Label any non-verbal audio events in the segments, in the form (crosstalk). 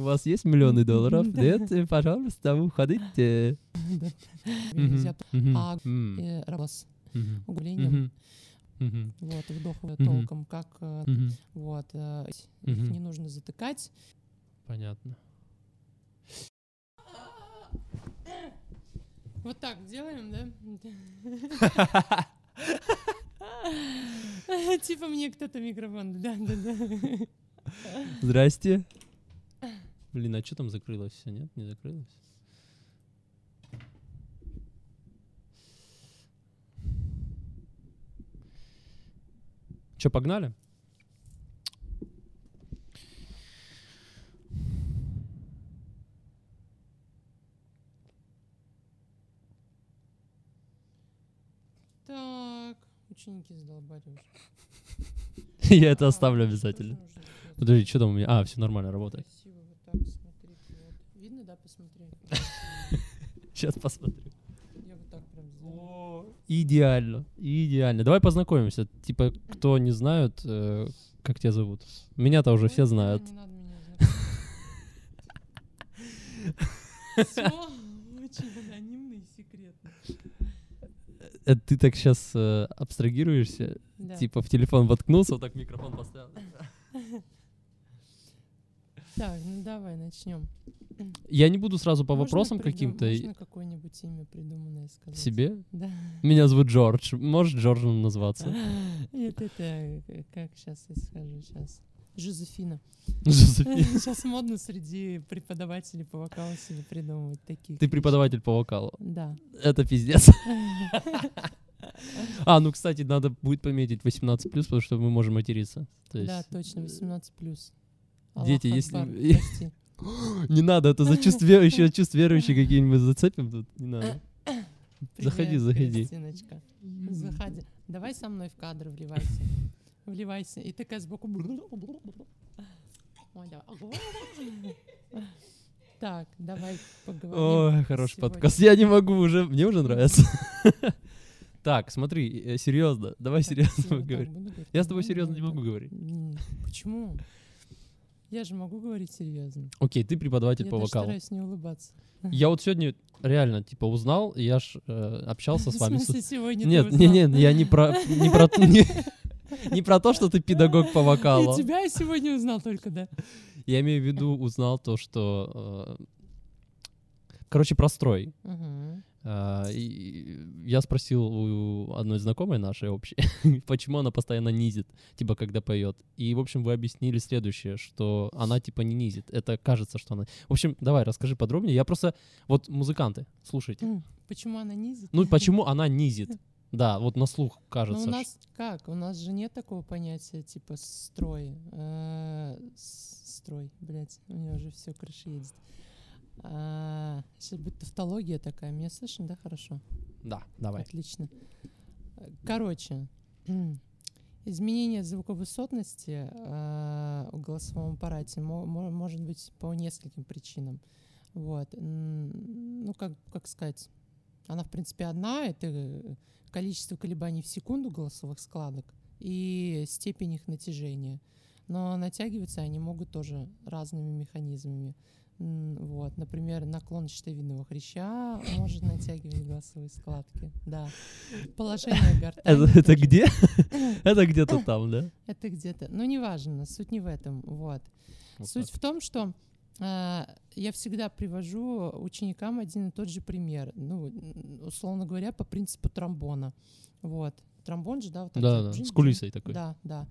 У вас есть миллионы долларов? (laughs) Нет, э, пожалуйста, уходите. Нельзя. А, э, Мгм. Мгм. вот, вдох э, толком, как вот, э, их не нужно затыкать. Понятно. Вот так делаем, да? (laughs) (laughs) Типа мне кто-то микрофон, да, да, да. Здрасте. Блин, а что там закрылось все, нет? Не закрылось? Че, погнали? Так, ученики задолбали уже. (laughs) Я это А, оставлю обязательно. Подожди, что там у меня? А, все нормально работает. Так смотрите. Вот. Видно, да, посмотри? (laughs) Сейчас посмотрю. Я вот так прям сделала. Идеально, идеально. Давай познакомимся. Типа, кто не знают, э, как тебя зовут. Меня-то уже Ой, все знают. Не надо меня знакомить. (laughs) Все очень анонимно и секретно. Э, Ты так сейчас абстрагируешься, Да. типа в телефон воткнулся, вот так микрофон поставил. Так, ну давай начнем. Я не буду сразу по Можно вопросам придум- каким-то Можно какое-нибудь имя придуманное сказать? себе. Да. Меня зовут Джордж. Можешь Джорджем назваться? (laughs) Это, это, как сейчас я скажу сейчас? Жозефина. Жозефина. (laughs) Сейчас модно среди преподавателей по вокалу себе придумывать такие. Ты преподаватель по вокалу. Да. Это пиздец. (laughs) А, ну, кстати, надо будет пометить 18+, потому что мы можем материться. То есть Да, точно, 18 плюс. Дети, если-. (gasps) Не надо, это за чувств верующих, чувств верующих какие-нибудь зацепим тут. Не надо. Заходи, Привет, заходи. Кристиночка. Заходи. Давай со мной в кадр вливайся. (laughs) Вливайся. И такая сбоку. (laughs) Так, давай поговорим. Ой, хороший сегодня. подкаст. Я не могу уже, мне уже нравится. (laughs) Так, смотри, серьезно, давай серьезно поговорим. Я с тобой серьезно не могу говорить. Почему? Я же могу говорить серьезно. Окей, ты преподаватель Я по вокалу. стараюсь не улыбаться. Я вот сегодня реально, типа, узнал, я ж э, общался (laughs) с вами. В смысле, сегодня Нет, не, не, я не про, не про, (laughs) не, про то, что ты педагог по И вокалу. тебя я сегодня узнал только, да? Я имею в виду, узнал то, что, э, короче, про строй. А, я спросил у одной знакомой нашей общей, (laughs) почему она постоянно низит, типа, когда поет. И, в общем, вы объяснили следующее, что она, типа, не низит. Это кажется, что она... В общем, давай, расскажи подробнее. Я просто... Вот музыканты, слушайте. Почему она низит? Ну, почему (laughs) она низит? Да, вот на слух Ну, кажется. у ш- нас как? У нас же нет такого понятия, типа, строй. Э, с- Строй, блядь, у меня уже все крыша едет. Сейчас будет тавтология такая. Меня слышно, да, хорошо? Да, давай. Отлично. Короче, (clears throat) изменение звуковысотности э, в голосовом аппарате мо- мо- может быть по нескольким причинам. Вот. Ну, как, как сказать, она, в принципе, одна. Это э, количество колебаний в секунду голосовых складок и степень их натяжения. Но натягиваться они могут тоже разными механизмами. Вот, например, наклон щитовидного хряща может натягивать голосовые складки. Да. Положение гортани. Это, где? (coughs) Это где-то там, да? Это где-то. Ну, неважно, суть не в этом. Вот. Вот Суть так. в том, что а, я всегда привожу ученикам один и тот же пример. Ну, условно говоря, по принципу тромбона. Вот. Тромбон же, да, вот так Да, да, с кулисой такой. Да, да.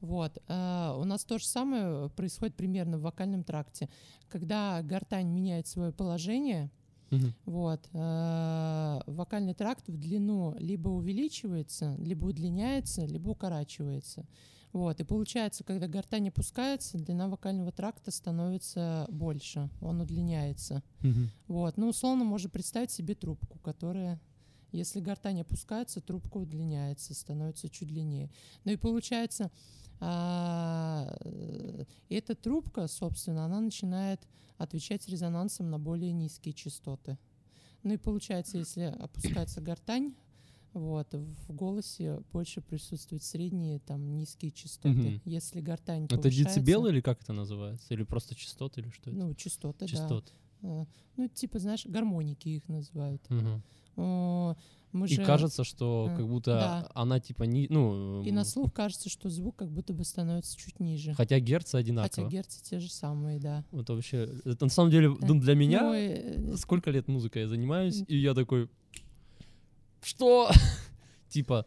Вот. а, у нас то же самое происходит примерно в вокальном тракте. Когда гортань меняет свое положение, Мгм. вот. э, Вокальный тракт в длину либо увеличивается, либо удлиняется, либо укорачивается. Вот. И получается, когда гортань опускается, длина вокального тракта становится больше, он удлиняется. Мгм. Вот. Ну, условно, можно представить себе трубку, которая, если гортань опускается, трубка удлиняется, становится чуть длиннее. Ну и получается, а, э, эта трубка, собственно, она начинает отвечать резонансом на более низкие частоты. Ну и получается, если опускается гортань, Вот, в голосе больше присутствуют средние, там, низкие частоты. Мгм. Если гортань Это повышается- децибелы или как это называется? Или просто частоты или что это? Ну, частоты, Частоты. да. А, Ну, типа, знаешь, гармоники их называют. Мгм. Мы И же... кажется, что э, как будто да. она типа не, ну, И на слух кажется, что звук как будто бы становится чуть ниже. хотя герцы Хотя одинаково. герцы те же самые, да. Это вообще, это на самом деле, Э, ну, для меня, Ну, э, сколько лет музыкой я занимаюсь, и я такой, что? (laughs) Типа,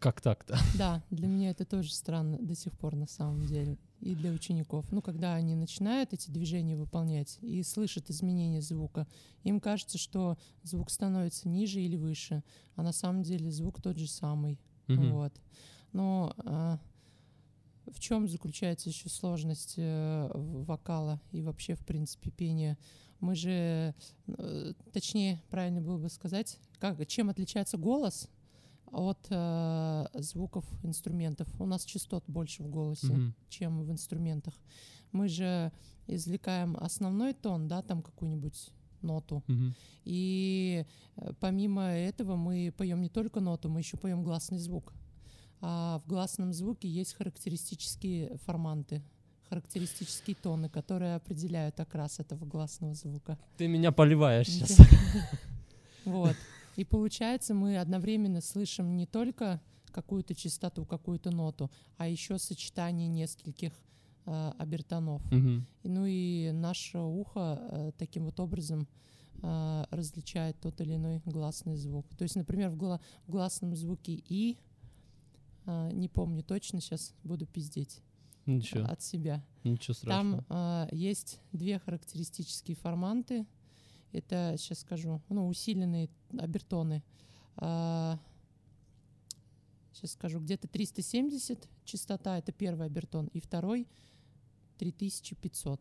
как так-то? Да, для меня это тоже странно до сих пор на самом деле. И для учеников. Ну, когда они начинают эти движения выполнять и слышат изменения звука, им кажется, что звук становится ниже или выше, а на самом деле звук тот же самый. Мгм. Вот. Но а, в чем заключается еще сложность э, вокала и вообще, в принципе, пения? Мы же, э, точнее, правильно было бы сказать, как, чем отличается голос от э, звуков инструментов. У нас частот больше в голосе, Мгм. чем в инструментах. Мы же извлекаем основной тон, да, там какую-нибудь ноту, Мгм. и э, помимо этого мы поем не только ноту, мы еще поем гласный звук. А в гласном звуке есть характеристические форманты, характеристические тоны, которые определяют окрас этого гласного звука. Ты меня поливаешь (laughs) сейчас. Вот. И получается, мы одновременно слышим не только какую-то частоту, какую-то ноту, а еще сочетание нескольких э, обертонов. И, Ну и наше ухо э, таким вот образом э, различает тот или иной гласный звук. То есть, например, в, гла- в гласном звуке «и», э, не помню точно, сейчас буду пиздеть Ничего, от себя. ничего страшного. Там э, есть две характеристические форманты. Это, сейчас скажу, ну, усиленные обертоны. сейчас скажу, где-то 370 частота, это первый обертон, и второй 3500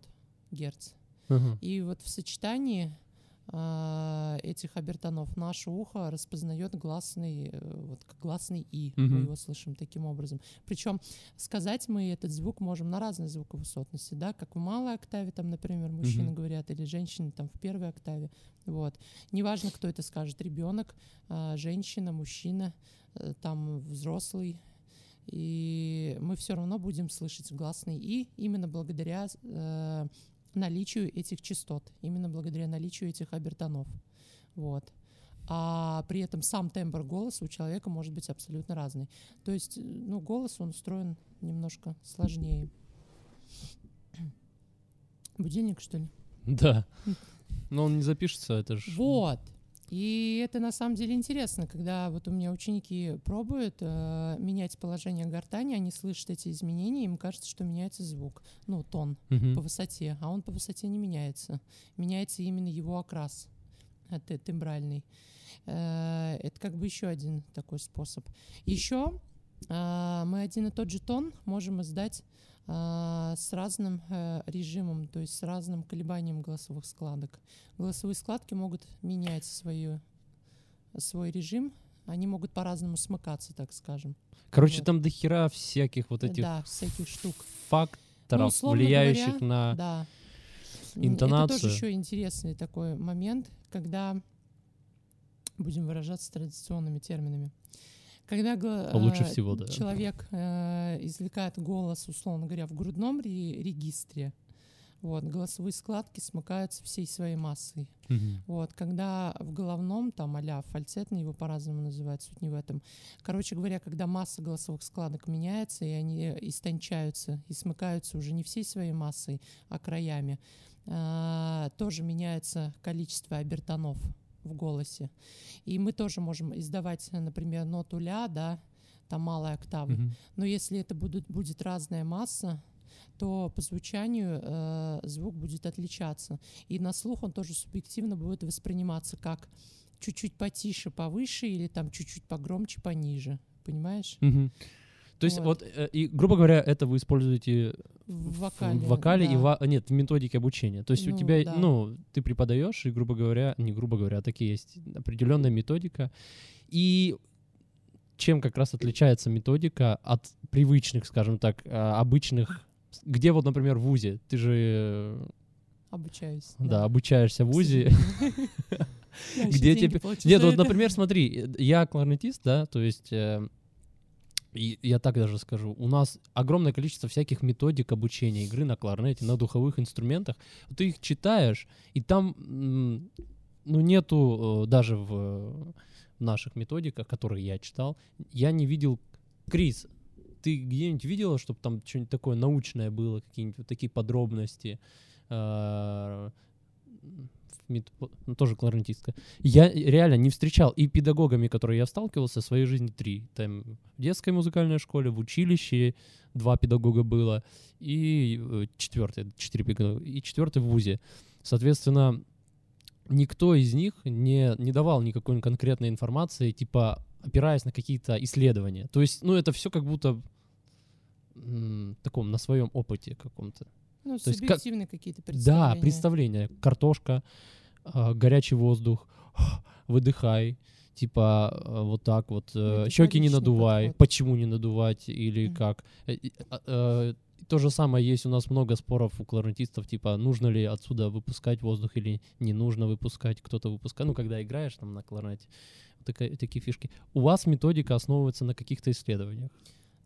герц. Мгм. И вот в сочетании а, этих обертонов наше ухо распознает гласный, э, вот гласный и. Мы Мгм. его слышим таким образом. Причем сказать мы этот звук можем на разной звуковысотности, да, как в малой октаве, там, например, мужчины Мгм. говорят, или женщины там в первой октаве. Вот. Неважно, кто это скажет, ребенок, а, женщина, мужчина, э, там взрослый. И мы все равно будем слышать гласный и именно благодаря э, наличию этих частот, именно благодаря наличию этих обертонов. Вот. А при этом сам тембр голоса у человека может быть абсолютно разный. То есть, ну, голос, он устроен немножко сложнее. Будильник, что ли? Да. Но он не запишется, это же... Вот. И это на самом деле интересно, когда вот у меня ученики пробуют э, менять положение гортани, они слышат эти изменения, им кажется, что меняется звук, ну, тон по высоте, а он по высоте не меняется. Меняется именно его окрас, э, т- тембральный. Э, Это как бы еще один такой способ. Еще э, мы один и тот же тон можем издать с разным э, режимом, то есть с разным колебанием голосовых складок. Голосовые складки могут менять свою, свой режим, они могут по-разному смыкаться, так скажем. Короче, Вот. там до хера всяких вот этих Да, всяких штук. факторов, условно влияющих говоря, на... Да. Интонацию. Это тоже еще интересный такой момент, когда будем выражаться традиционными терминами. Когда А лучше э, всего, да. человек э, извлекает голос, условно говоря, в грудном ре- регистре, вот, голосовые складки смыкаются всей своей массой. Мгм. Вот, когда в головном, там, а-ля фальцетный, его по-разному называют, суть не в этом. Короче говоря, когда масса голосовых складок меняется, и они истончаются и смыкаются уже не всей своей массой, а краями, а, тоже меняется количество обертонов в голосе. И мы тоже можем издавать, например, ноту ля, да, там малая октава. Мгм. Но если это будет, будет разная масса, то по звучанию э, звук будет отличаться. И на слух он тоже субъективно будет восприниматься как чуть-чуть потише, повыше или там чуть-чуть погромче, пониже. Понимаешь? Мгм. То есть Вот. вот, э, и, грубо говоря, это вы используете В вокале. в вокале и да. во- нет, в методике обучения. То есть у Ну, тебя, да. ну, ты преподаешь, и, грубо говоря, не грубо говоря, а такие есть определенная методика. И чем как раз отличается методика от привычных, скажем так, а, обычных, где вот, например, в ВУЗе, ты же, Обучаюсь. да, обучаешься в ВУЗе, (laughs) Где тебе... Нет, вот, например, смотри, я кларнетист, да, то есть... Э, и я так даже скажу, у нас огромное количество всяких методик обучения игры на кларнете, на духовых инструментах. Ты их читаешь, и там, ну, нету э, даже в наших методиках, которые я читал, я не видел... Крис, ты где-нибудь видела, чтобы там что-нибудь такое научное было, какие-нибудь вот такие подробности? Э, ну, тоже кларнетистка. Я реально не встречал и педагогами, которые я сталкивался, в своей жизни три. Там в детской музыкальной школе, в училище два педагога было, и э, четвертый, четыре педагога, и четвертый в ВУЗе. Соответственно, никто из них не, не давал никакой конкретной информации, типа опираясь на какие-то исследования. То есть, ну, это все как будто таком на своем опыте каком-то. Ну, То субъективные есть, как, какие-то представления. Да, представления. Картошка, э, горячий воздух, (sighs) выдыхай, типа э, вот так вот, э, щеки не надувай, подход. почему не надувать или mm-hmm. как. Э, э, то же самое есть у нас много споров у кларнетистов, типа, нужно ли отсюда выпускать воздух или не нужно выпускать, кто-то выпускает, ну, когда играешь там на кларнете, такие, такие фишки. У вас методика основывается на каких-то исследованиях?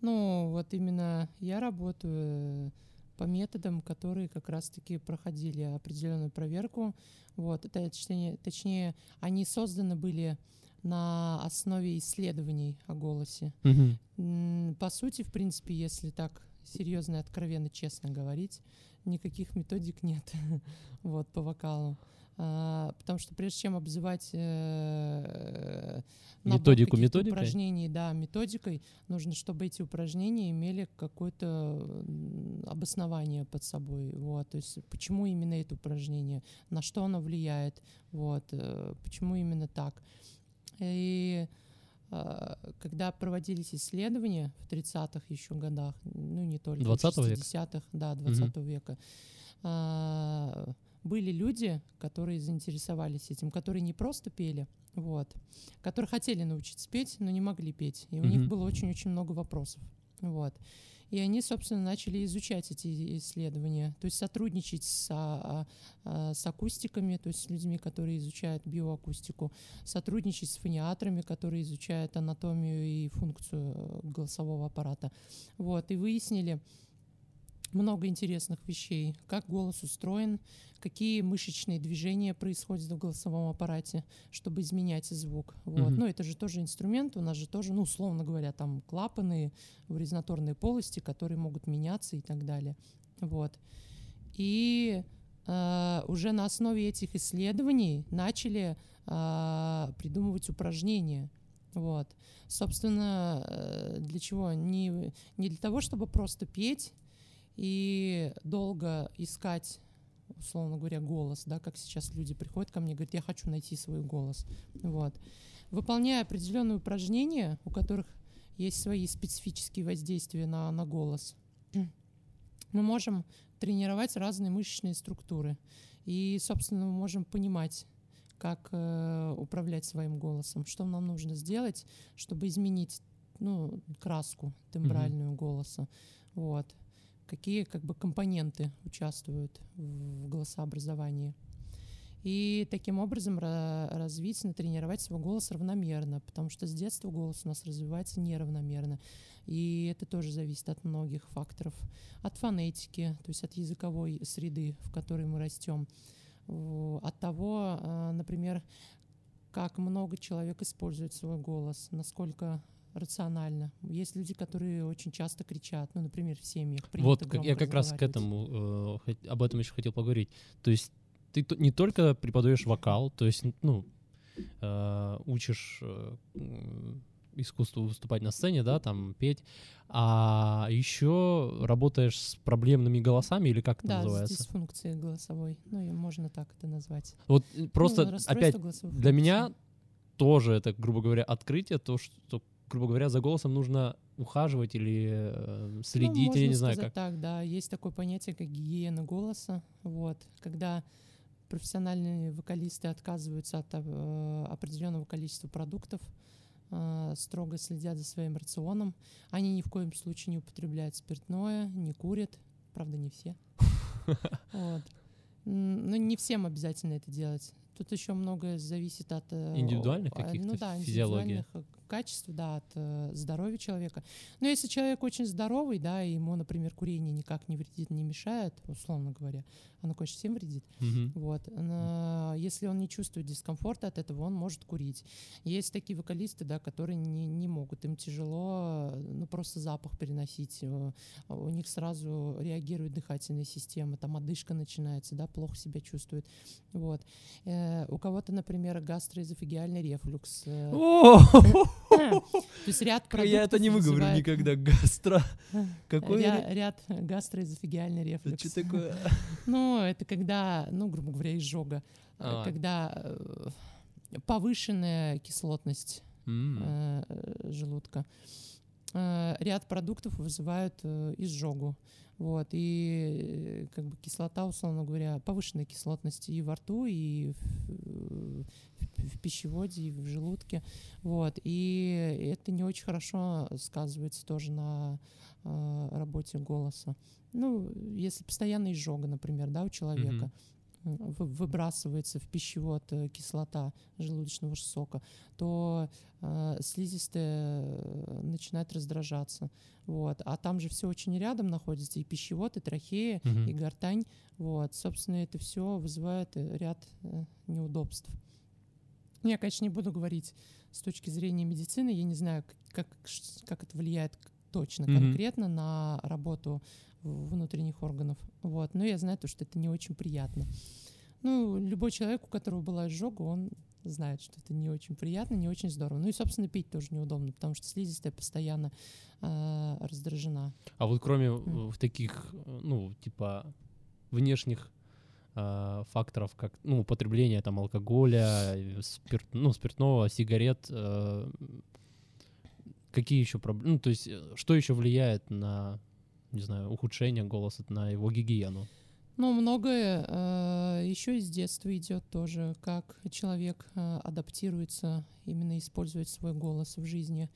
Ну, вот именно я работаю по методам, которые как раз-таки проходили определенную проверку. Вот, это, точнее, точнее, они созданы были на основе исследований о голосе. Mm-hmm. По сути, в принципе, если так серьезно и откровенно, честно говорить, никаких методик нет (laughs) вот, по вокалу. А, потому что прежде чем обзывать э, методику методикой упражнений, да, методикой, нужно, чтобы эти упражнения имели какое-то обоснование под собой, вот, то есть почему именно это упражнение, на что оно влияет, вот, э, почему именно так. И э, когда проводились исследования в 30-х еще годах, ну не только, 20 в 60-х, да, 20 угу. века, а, были люди, которые заинтересовались этим, которые не просто пели, вот, которые хотели научиться петь, но не могли петь. И у mm-hmm. них было очень-очень много вопросов. Вот. И они, собственно, начали изучать эти исследования, то есть сотрудничать с, а, а, с акустиками, то есть с людьми, которые изучают биоакустику, сотрудничать с фониатрами, которые изучают анатомию и функцию э, голосового аппарата. Вот, и выяснили, много интересных вещей. Как голос устроен, какие мышечные движения происходят в голосовом аппарате, чтобы изменять звук. Вот. Mm-hmm. Ну, это же тоже инструмент, у нас же тоже, ну, условно говоря, там клапаны в резонаторной полости, которые могут меняться и так далее. Вот. И э, уже на основе этих исследований начали э, придумывать упражнения. Вот. Собственно, э, для чего? Не, не для того, чтобы просто петь и долго искать условно говоря, голос, да, как сейчас люди приходят ко мне и говорят, я хочу найти свой голос. Вот. Выполняя определенные упражнения, у которых есть свои специфические воздействия на, на голос, (clears throat) мы можем тренировать разные мышечные структуры. И, собственно, мы можем понимать, как э, управлять своим голосом, что нам нужно сделать, чтобы изменить ну, краску тембральную mm-hmm. голоса. Вот какие как бы компоненты участвуют в голосообразовании. И таким образом развить, натренировать свой голос равномерно, потому что с детства голос у нас развивается неравномерно. И это тоже зависит от многих факторов. От фонетики, то есть от языковой среды, в которой мы растем. От того, а, например, как много человек использует свой голос, насколько рационально. Есть люди, которые очень часто кричат, ну, например, в семьях. Вот, я как раз к этому, э, об этом еще хотел поговорить. То есть ты не только преподаешь вокал, то есть, ну, э, учишь э, искусству выступать на сцене, да, там петь, а еще работаешь с проблемными голосами или как это да, называется? Да, с дисфункцией голосовой, ну и можно так это назвать. Вот э, просто ну, опять для меня тоже это, грубо говоря, открытие, то, что грубо говоря, за голосом нужно ухаживать или э, следить, ну, я не знаю как. так, да. Есть такое понятие, как гигиена голоса. Вот. Когда профессиональные вокалисты отказываются от э, определенного количества продуктов, э, строго следят за своим рационом. Они ни в коем случае не употребляют спиртное, не курят. Правда, не все. (laughs) Вот. Но не всем обязательно это делать. тут еще многое зависит от... э, Индивидуальных каких-то Ну да, физиологии. Индивидуальных э, качеств, да, от э, здоровья человека. Но если человек очень здоровый, да, и ему, например, курение никак не вредит, не мешает, условно говоря, оно, конечно, всем вредит, Мгм. вот. но Если он не чувствует дискомфорта от этого, он может курить. Есть такие вокалисты, да, которые не, не могут. Им тяжело, ну, просто запах переносить. э, У них сразу реагирует дыхательная система, там одышка начинается, да, плохо себя чувствует. Вот. Э, У кого-то, например, гастроэзофагиальный рефлюкс. э, (laughs) То есть ряд продуктов Я это не выговорю никогда. Гастро. Какой Ря- ре- ряд гастроэзофагиальный рефлюкс. Что такое? (laughs) Ну, это когда, ну, грубо говоря, изжога. э, А. Когда э, повышенная кислотность э, э, желудка. Э, Ряд продуктов вызывают э, изжогу. Вот, и э, как бы кислота, условно говоря, повышенная кислотность и во рту, и в, э, в пищеводе, и в желудке. Вот, и это не очень хорошо сказывается тоже на э, работе голоса. Ну, если постоянно изжога, например, да, у человека, вы- выбрасывается в пищевод э, кислота желудочного сока, то э, слизистая э, начинает раздражаться. Вот. А там же все очень рядом находится, и пищевод, и трахея, Мгм. и гортань. Вот. Собственно, это все вызывает э, ряд э, неудобств. Я, конечно, не буду говорить с точки зрения медицины, я не знаю, как, как это влияет точно, Мгм. конкретно на работу внутренних органов. Вот. Но я знаю то, что это не очень приятно. Ну, любой человек, у которого была изжога, он знает, что это не очень приятно, не очень здорово. Ну и, собственно, пить тоже неудобно, потому что слизистая постоянно э, раздражена. А вот кроме э, таких, э, ну, типа, внешних а, факторов, как, ну, употребление там алкоголя, э, спирт, ну, спиртного, сигарет, э, какие еще проблемы, ну, то есть, э, что еще влияет на, не знаю, ухудшение голоса, на его гигиену? Но многое еще из детства идет тоже, как человек э, адаптируется, именно использует свой голос в жизни.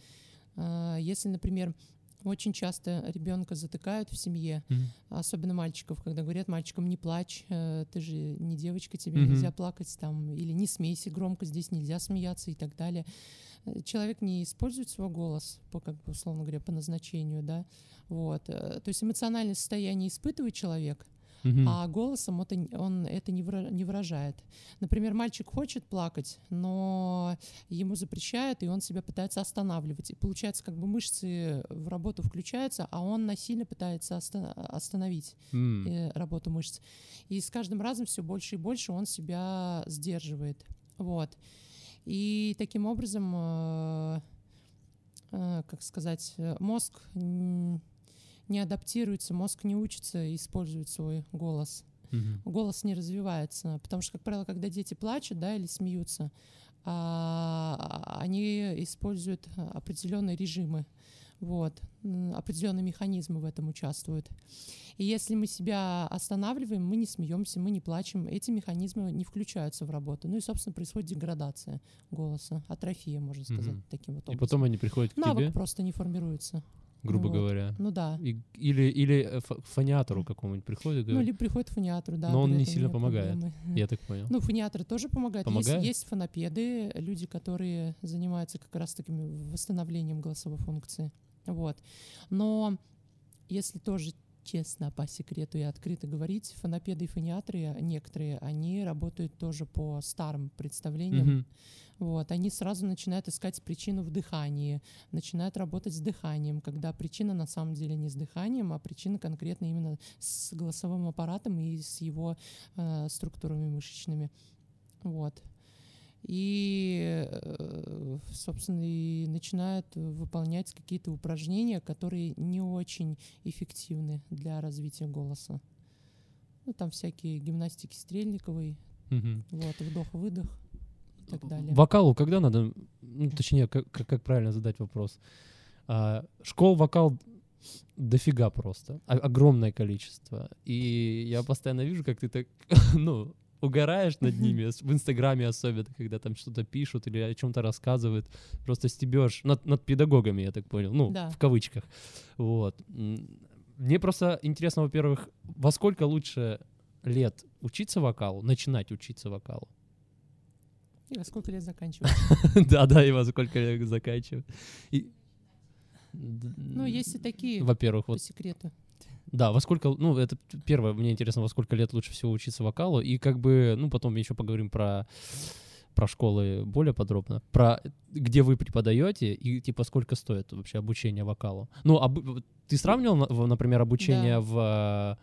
Э, если, например, очень часто ребенка затыкают в семье, особенно мальчиков, когда говорят мальчикам не плачь, э, ты же не девочка, тебе Мгм. нельзя плакать там, или не смейся громко, здесь нельзя смеяться и так далее. Э, Человек не использует свой голос, по, как бы, условно говоря, по назначению, да, вот. э, То есть эмоциональное состояние испытывает человек, Мгм. а голосом это, он это не выра- не выражает. Например, мальчик хочет плакать, но ему запрещают, и он себя пытается останавливать. И получается, как бы мышцы в работу включаются, а он насильно пытается оста- остановить э, работу мышц. И с каждым разом все больше и больше он себя сдерживает. Вот. И таким образом, э, э, как сказать, э, мозг не адаптируется, мозг не учится использовать свой голос. Мгм. Голос не развивается, потому что, как правило, когда дети плачут, да, или смеются, а, они используют определенные режимы, вот, определенные механизмы в этом участвуют. И если мы себя останавливаем, мы не смеемся, мы не плачем, эти механизмы не включаются в работу. Ну и, собственно, происходит деградация голоса, атрофия, можно сказать, Мгм. таким вот И образом. потом они приходят к Навык тебе, просто не формируется. грубо вот. говоря. Ну да. И- или или э, фониатору какому-нибудь приходит, Ну, говорит, либо приходит фониатру, да. Но он не говорят, «У сильно помогает. проблемы». (laughs) я так понял. Ну, фониаторы тоже помогают. Есть, Помогают? есть фонопеды, люди, которые занимаются как раз таким восстановлением голосовой функции. Вот. Но если тоже честно, по секрету и открыто говорить, фонопеды и фониатры, некоторые, они работают тоже по старым представлениям. Мгм. Вот, они сразу начинают искать причину в дыхании, начинают работать с дыханием, когда причина на самом деле не с дыханием, а причина конкретно именно с голосовым аппаратом и с его э, структурами мышечными. Вот. И, э, собственно, и начинают выполнять какие-то упражнения, которые не очень эффективны для развития голоса. Ну, там всякие гимнастики стрельниковой, Мгм. вот, вдох-выдох и так далее. Вокалу когда надо, ну, точнее, как, как, как правильно задать вопрос? А, школ вокал дофига просто, о- огромное количество. И я постоянно вижу, как ты так, (laughs) ну, угораешь над ними, в Инстаграме особенно, когда там что-то пишут или о чем-то рассказывают, просто стебешь над, над педагогами, я так понял, ну, Да. в кавычках. Вот. Мне просто интересно, во-первых, во сколько лучше лет учиться вокалу, начинать учиться вокалу? И во сколько лет заканчивать? (laughs) Да, да, и во сколько лет заканчивать. Ну, есть и такие Во-первых, по секрету. Да, во сколько, ну, это первое, мне интересно, во сколько лет лучше всего учиться вокалу, и как бы, ну, потом еще поговорим про про школы более подробно, про где вы преподаете и типа сколько стоит вообще обучение вокалу. Ну, обу- вот ты сравнивал, например, обучение Да. в,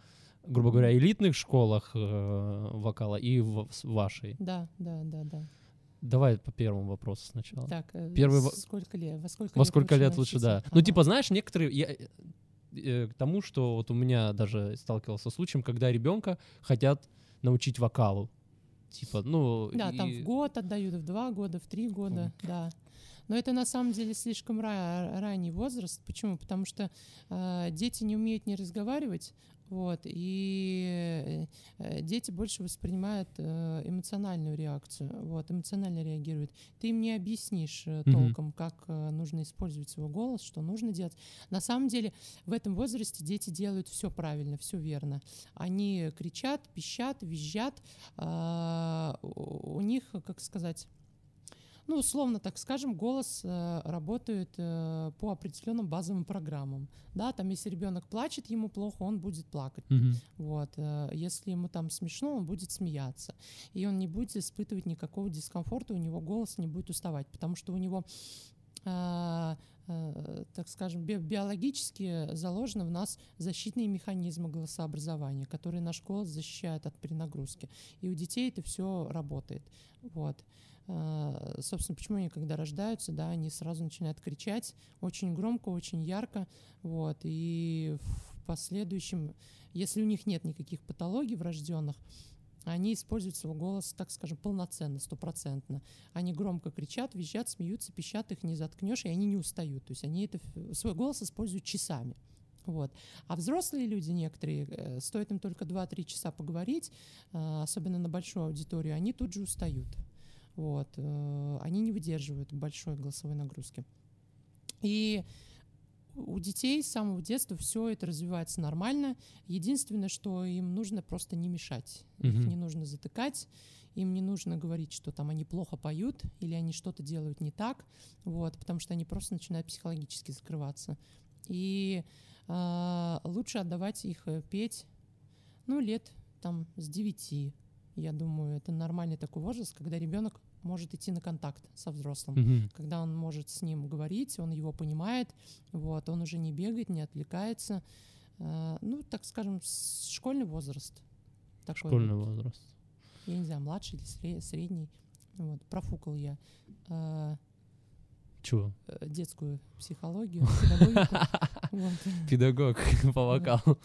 грубо говоря, элитных школах э, вокала и в вашей. Да, да, да, да. Давай по первому вопросу сначала. Так, э, Первый во- сколько лет? Во сколько Во сколько лет лучше, да. Ну, Ага. типа, знаешь, некоторые... Я, э, к тому, что вот у меня даже сталкивался с случаем, когда ребенка хотят научить вокалу. Типа, ну... Да, там и- в год отдают, в два года, в три года, да. Но это на самом деле слишком ра- ранний возраст. Почему? Потому что э, дети не умеют не разговаривать, вот, и э, дети больше воспринимают э, эмоциональную реакцию, вот, эмоционально реагируют. Ты им не объяснишь э, толком, как э, нужно использовать свой голос, что нужно делать. На самом деле в этом возрасте дети делают все правильно, все верно. Они кричат, пищат, визжат, а, у них, как сказать, ну, условно так скажем, голос э, работает э, по определенным базовым программам. Да, там, если ребенок плачет, ему плохо, он будет плакать. Мгм. Вот, э, если ему там смешно, он будет смеяться. И он не будет испытывать никакого дискомфорта, у него голос не будет уставать, потому что у него, а, э, так скажем, би- биологически заложены в нас защитные механизмы голосообразования, которые наш голос защищают от перенагрузки. И у детей это все работает. Вот. А, Собственно, почему они, когда рождаются, да, они сразу начинают кричать очень громко, очень ярко, вот, и в последующем если у них нет никаких патологий врожденных, они используют свой голос, так скажем, полноценно, стопроцентно. Они громко кричат, визжат, смеются, пищат, их не заткнешь, и они не устают. То есть они это, свой голос используют часами. Вот. А взрослые люди некоторые, э, стоит им только 2-3 часа поговорить, э, особенно на большую аудиторию, они тут же устают. Вот. э, Они не выдерживают большой голосовой нагрузки. И у детей с самого детства все это развивается нормально. Единственное, что им нужно просто не мешать. Их Мгм. не нужно затыкать, им не нужно говорить, что там они плохо поют или они что-то делают не так, вот, потому что они просто начинают психологически закрываться. И а, лучше отдавать их э, петь, ну, лет там с 9. Я думаю, это нормальный такой возраст, когда ребенок может идти на контакт со взрослым Мгм. когда он может с ним говорить, он его понимает, вот, он уже не бегает, не отвлекается. Э, Ну, так скажем, школьный возраст. Такой Школьный вот. возраст. Я не знаю, младший или сре- средний. Вот, профукал я э, Чего? э, детскую психологию, педагогику. (laughs) Вот. Педагог (laughs) по вокалу.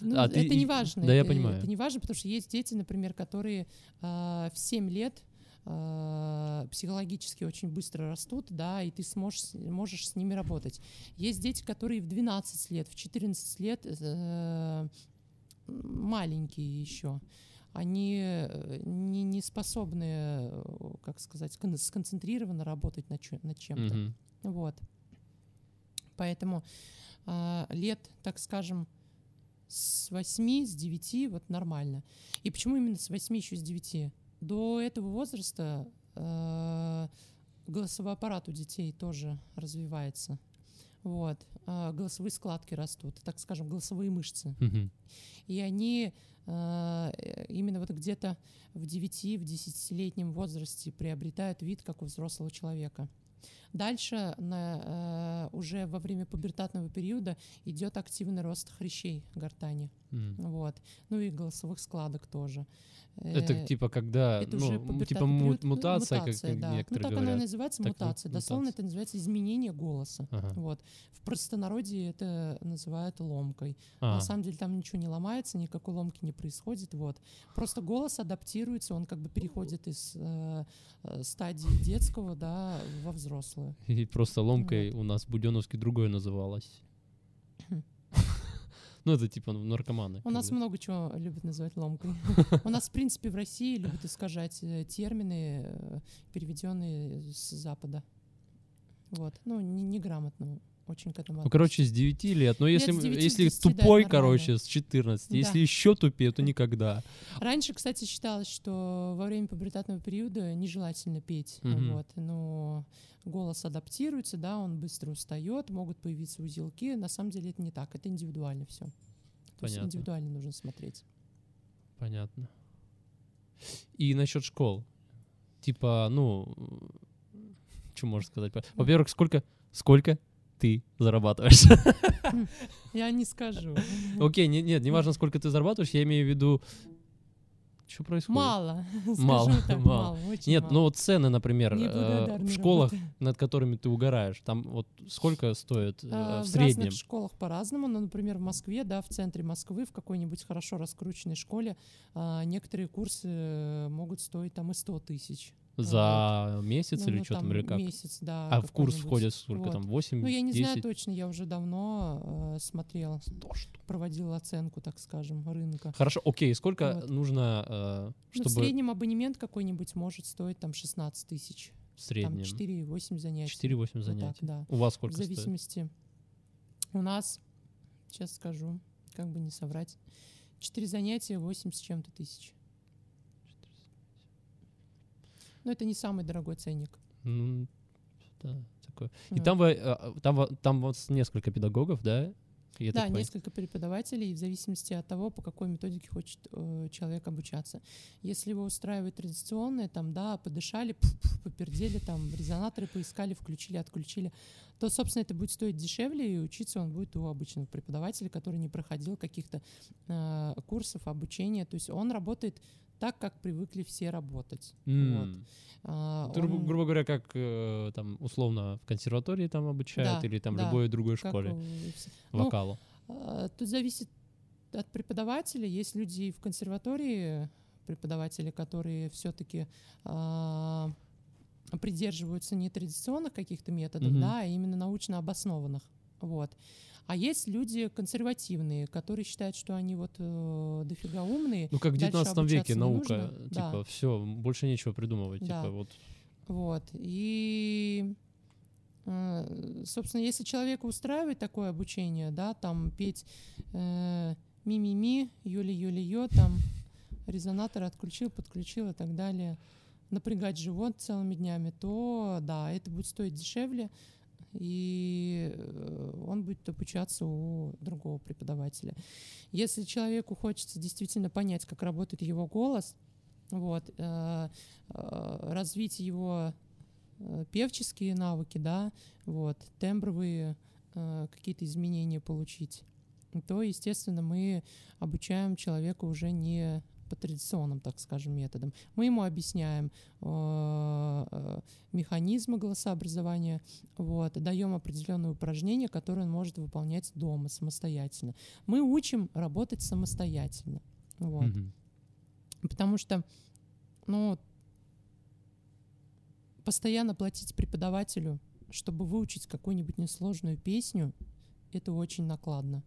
Ну, А это ты- не важно. да, я это, понимаю. Это не важно, потому что есть дети, например, которые а, в 7 лет а, психологически очень быстро растут, да, и ты сможешь, можешь с ними работать. Есть дети, которые в 12 лет, в 14 лет э, маленькие еще. Они э, не, не способны, э, как сказать, скон- сконцентрированно работать над, чё- над чем-то. Мгм. Вот. Поэтому а, лет, так скажем, с 8, с 9 вот нормально. И почему именно с 8 еще с 9? До этого возраста а, голосовой аппарат у детей тоже развивается. Вот. А, голосовые складки растут, так скажем, голосовые мышцы. И они э, именно вот где-то в 9-10-летнем возрасте приобретают вид, как у взрослого человека. Дальше на, э, уже во время пубертатного периода идет активный рост хрящей гортани. М. Вот. Ну и голосовых складок тоже. Это Э, типа когда, это ну, уже типа му- период, ну, мутация, как мутация, да. Ну некоторые так она и говорят. называется Так, мутация. му- Дословно мутация. это называется изменение голоса. Ага. Вот. В простонародье это называют ломкой. А, На самом деле там ничего не ломается, никакой ломки не происходит. Вот. Просто голос адаптируется, он как бы переходит из э, э, стадии детского да, во взрослую. И просто ломкой у нас в Буденовске другое называлось. (laughs) Ну, это типа наркоманы. У нас много чего любят называть ломкой. (laughs) У нас, в принципе, в России любят искажать э, термины, э, переведенные с Запада. Вот. Ну, не- неграмотно очень к этому Ну, короче, с 9 лет. Но если, с 9 до если 10, да, тупой, это короче, с 14. Да. Если еще тупее, то никогда. Раньше, кстати, считалось, что во время пубертатного периода нежелательно петь. Мгм. Вот, но голос адаптируется, да, он быстро устает, могут появиться узелки. На самом деле это не так, это индивидуально все. То есть индивидуально нужно смотреть. Понятно. И насчет школ. Типа, ну, что можно сказать? Во-первых, сколько, сколько ты зарабатываешь? (laughs) Я не скажу. Окей, не- нет, не важно, сколько ты зарабатываешь, я имею в виду, что происходит? Мало. (laughs) Мало, так, мало. мало. Нет, мало. ну вот цены, например, э, в школах, работа. над которыми ты угораешь, там вот сколько стоит э, А, в В среднем? разных школах по-разному. Ну, например, в Москве, да, в центре Москвы, в какой-нибудь хорошо раскрученной школе, а, некоторые курсы э, могут стоить там и 100 тысяч. За месяц Ну, или ну, что там, или как? Месяц, да. А в курс входит сколько Вот. там? 8, Ну, я не 10? знаю точно, я уже давно э, смотрела, проводила оценку, так скажем, рынка. Хорошо, окей, сколько Вот. нужно, э, Ну, в чтобы среднем абонемент какой-нибудь может стоить там 16 тысяч. в Там среднем? 4-8 занятий. 4-8 Вот так, занятий. да. У вас В сколько стоит? зависимости. У нас, сейчас скажу, как бы не соврать, 4 занятия 8 с чем-то тысяч. Но это не самый дорогой ценник. Ну, да, такое. И Вот. там вы, там, там вот несколько педагогов, да? Я да, несколько преподавателей, в зависимости от того, по какой методике хочет э, человек обучаться. Если его устраивает традиционное, там, да, подышали, пф-пф, попердели, там, резонаторы поискали, включили, отключили, то, собственно, это будет стоить дешевле, и учиться он будет у обычного преподавателя, который не проходил каких-то э, курсов обучения. То есть он работает так, как привыкли все работать. М. А, Это, грубо, он грубо говоря, как э, там условно в консерватории там обучают Да, или там да, любой другой школе у Ну, вокалу. А, Тут зависит от преподавателя. Есть люди в консерватории, преподаватели, которые все-таки придерживаются не традиционных каких-то методов, Мгм. да, а именно научно обоснованных. Вот. А есть люди консервативные, которые считают, что они вот э, дофига умные. Ну, как в дальше 19 веке наука, нужно. типа, Да. все, больше нечего придумывать. Да. Типа, вот. Вот. И, э, собственно, если человека устраивает такое обучение, да, там петь э, ми-ми-ми, юли-юли-ё, там резонатор отключил, подключил и так далее, напрягать живот целыми днями, то да, это будет стоить дешевле, и э, он будет обучаться у другого преподавателя. Если человеку хочется действительно понять, как работает его голос, вот, э, э, развить его певческие навыки, да, вот, тембровые какие-то изменения получить, то, естественно, мы обучаем человека уже не по традиционным, так скажем, методам. Мы ему объясняем э, э, механизмы голосообразования, вот, даем определенные упражнения, которые он может выполнять дома самостоятельно. Мы учим работать самостоятельно. Вот. Мгм. Потому что, ну, постоянно платить преподавателю, чтобы выучить какую-нибудь несложную песню, это очень накладно.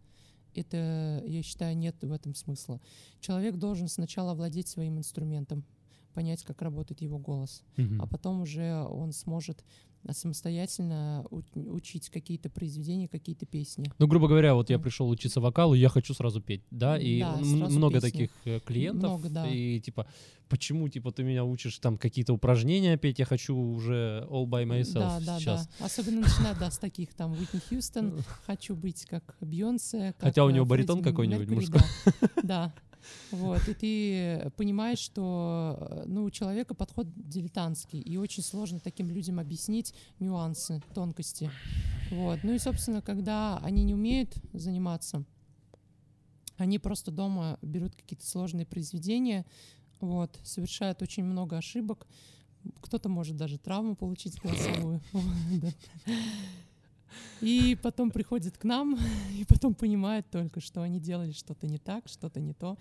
Это, я считаю, нет в этом смысла. Человек должен сначала владеть своим инструментом, понять, как работает его голос, Мгм. а потом уже он сможет самостоятельно у- учить какие-то произведения, какие-то песни. Ну, грубо говоря, вот я пришел учиться вокалу, я хочу сразу петь, да, и Да, много песни. таких э, клиентов, Много, да. и типа, почему, типа, ты меня учишь там какие-то упражнения петь, я хочу уже all by myself Да, да, сейчас. да. Особенно начинать, да, с таких там Уитни Хьюстон, (laughs) хочу быть как Бейонсе. как, Хотя у э, него баритон Фредди какой-нибудь Меркьюри, Да. Вот, и ты понимаешь, что э, ну, у человека подход дилетантский, и очень сложно таким людям объяснить нюансы, тонкости. Вот. Ну и, собственно, когда они не умеют заниматься, они просто дома берут какие-то сложные произведения, вот, совершают очень много ошибок. Кто-то может даже травму получить (laughs) голосовую. (laughs) И потом приходит к нам, (laughs) и потом понимает только, что они делали что-то не так, что-то не то.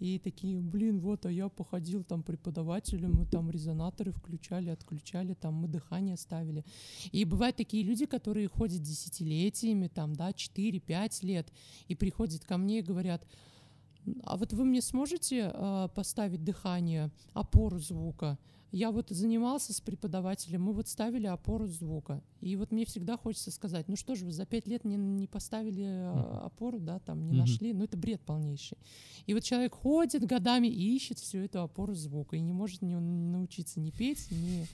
И такие, блин, вот, а я походил там преподавателем, мы там резонаторы включали, отключали, там мы дыхание ставили. И бывают такие люди, которые ходят десятилетиями, там, да, 4-5 лет, и приходят ко мне и говорят, а вот вы мне сможете э, поставить дыхание, опору звука, я вот занимался с преподавателем, мы вот ставили опору звука. И вот мне всегда хочется сказать, ну что же вы за пять лет не, не поставили а, опору, да, там не Мгм. нашли, ну это бред полнейший. И вот человек ходит годами и ищет всю эту опору звука и не может не научиться ни петь, ни...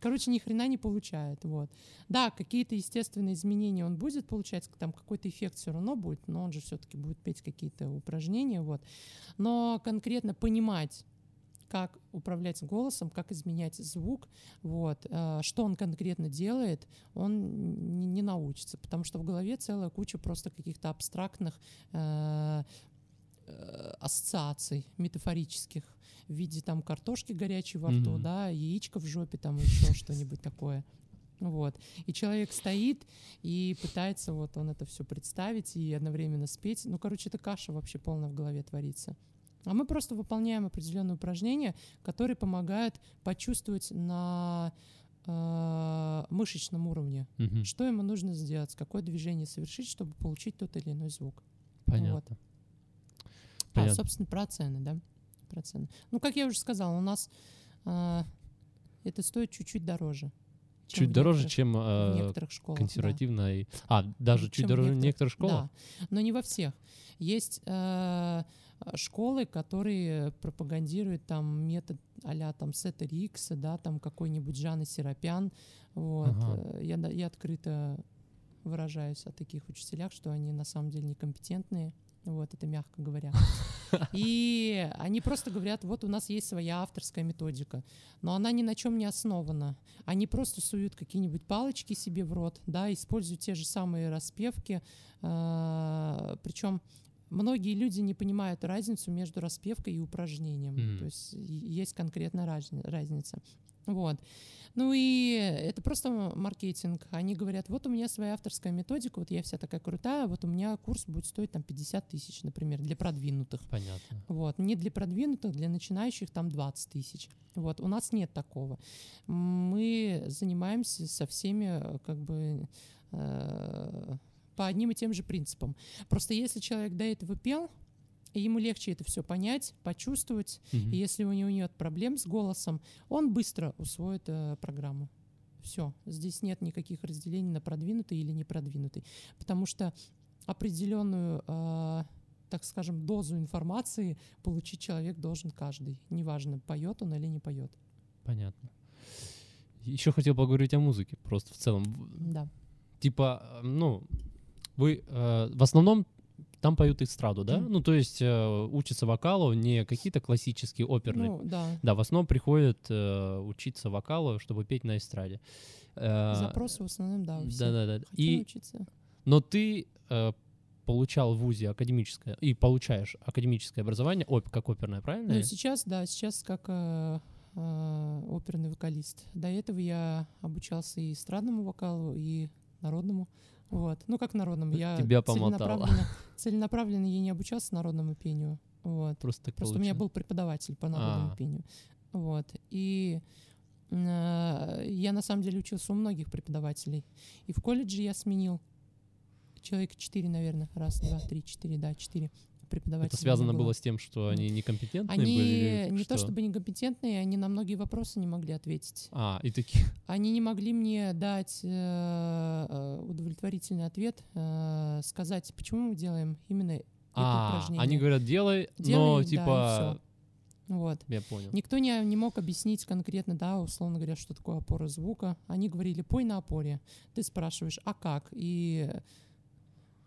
Короче, ни хрена не получает, вот. Да, какие-то естественные изменения он будет получать, там какой-то эффект все равно будет, но он же все-таки будет петь какие-то упражнения, вот. Но конкретно понимать, как управлять голосом, как изменять звук, вот, э, что он конкретно делает, он не, не научится, потому что в голове целая куча просто каких-то абстрактных э, э, ассоциаций метафорических в виде там картошки горячей во рту, Мгм. да, яичко в жопе, там еще что-нибудь такое. Вот. И человек стоит и пытается вот он это все представить и одновременно спеть. Ну, короче, это каша вообще полная в голове творится. А мы просто выполняем определенные упражнения, которые помогают почувствовать на э, мышечном уровне, Мгм. что ему нужно сделать, какое движение совершить, чтобы получить тот или иной звук. Понятно. А, Понятно. собственно, про цены, да? Про цены. Ну, как я уже сказала, у нас э, это стоит чуть-чуть дороже. чем Чуть в дороже, чем в э, некоторых школах. да. консервативной. А, даже чуть Чем в дороже в некоторых- некоторых школах? Да, но не во всех. Есть э, школы, которые пропагандируют там метод а-ля там Сета Рикса, да, там какой-нибудь Жанны Серапян. Вот. Ага. Э, Я, я открыто выражаюсь о таких учителях, что они на самом деле некомпетентные. Вот, это мягко говоря. (laughs) И они просто говорят, вот у нас есть своя авторская методика, но она ни на чем не основана. Они просто суют какие-нибудь палочки себе в рот, да, используют те же самые распевки, причем многие люди не понимают разницу между распевкой и упражнением. Мгм. То есть есть конкретная разни- разница. Вот. Ну и это просто маркетинг. Они говорят, вот у меня своя авторская методика, вот я вся такая крутая, вот у меня курс будет стоить там 50 тысяч, например, для продвинутых. Понятно. Вот. Не для продвинутых, для начинающих там 20 тысяч. Вот. У нас нет такого. Мы занимаемся со всеми э, как бы э, по одним и тем же принципам. Просто если человек до этого пел, и ему легче это все понять, почувствовать, Мгм. и если у него нет проблем с голосом, он быстро усвоит э, программу. Все. Здесь нет никаких разделений на продвинутый или не продвинутый. Потому что определенную, э, так скажем, дозу информации получить человек должен каждый. Неважно, поет он или не поет. Понятно. Еще хотел поговорить о музыке, просто в целом. Да. Типа, ну, вы э, в основном там поют эстраду, да? Мгм. Ну, то есть э, учатся вокалу, не какие-то классические оперные. Ну, да. Да, в основном приходят э, учиться вокалу, чтобы петь на эстраде. Э, Запросы в основном, да, у всех. Да-да-да. И, учиться. но ты э, получал в ВУЗе академическое, и получаешь академическое образование, оп, как оперное, правильно? Ну, сейчас, да, сейчас как э, э, оперный вокалист. До этого я обучался и эстрадному вокалу, и народному. Вот. Ну, как народному. Я Тебя помотало. целенаправленно, целенаправленно я не обучался народному пению. Вот. Просто так Просто у меня был преподаватель по народному А. пению. Вот. И э, я на самом деле учился у многих преподавателей. И в колледже я сменил человека четыре, наверное. Раз, два, три, четыре, да, четыре преподавателя. Это связано было с тем, что Вот. они некомпетентные Они были? или не то что? чтобы некомпетентные, они на многие вопросы не могли ответить. А, и такие. (laughs) Они не могли мне дать э, э, удовлетворительный ответ, э, сказать, почему мы делаем именно это А, упражнение. они говорят, делай, Делай, но да, типа... Вот. Я понял. Никто не, не мог объяснить конкретно, да, условно говоря, что такое опора звука. Они говорили, пой на опоре. Ты спрашиваешь, а как? И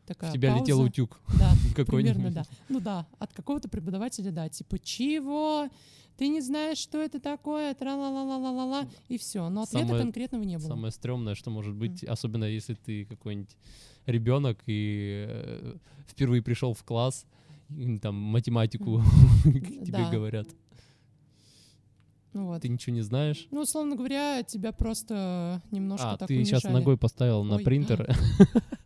такая В тебя пауза. летел утюг Да, (laughs) примерно, да. Ну да, от какого-то преподавателя, да, типа, чего? Ты не знаешь, что это такое? Тра-ла-ла-ла-ла-ла, и все. Но ответа Самое- конкретного не было. Самое стрёмное, что может быть, особенно если ты какой-нибудь ребенок и э, впервые пришел в класс, и там математику (laughs) тебе Да. говорят, Ну вот. ты ничего не знаешь. Ну, условно говоря, тебя просто немножко А, так ты сейчас унижали. ногой поставил на Ой. принтер. (laughs)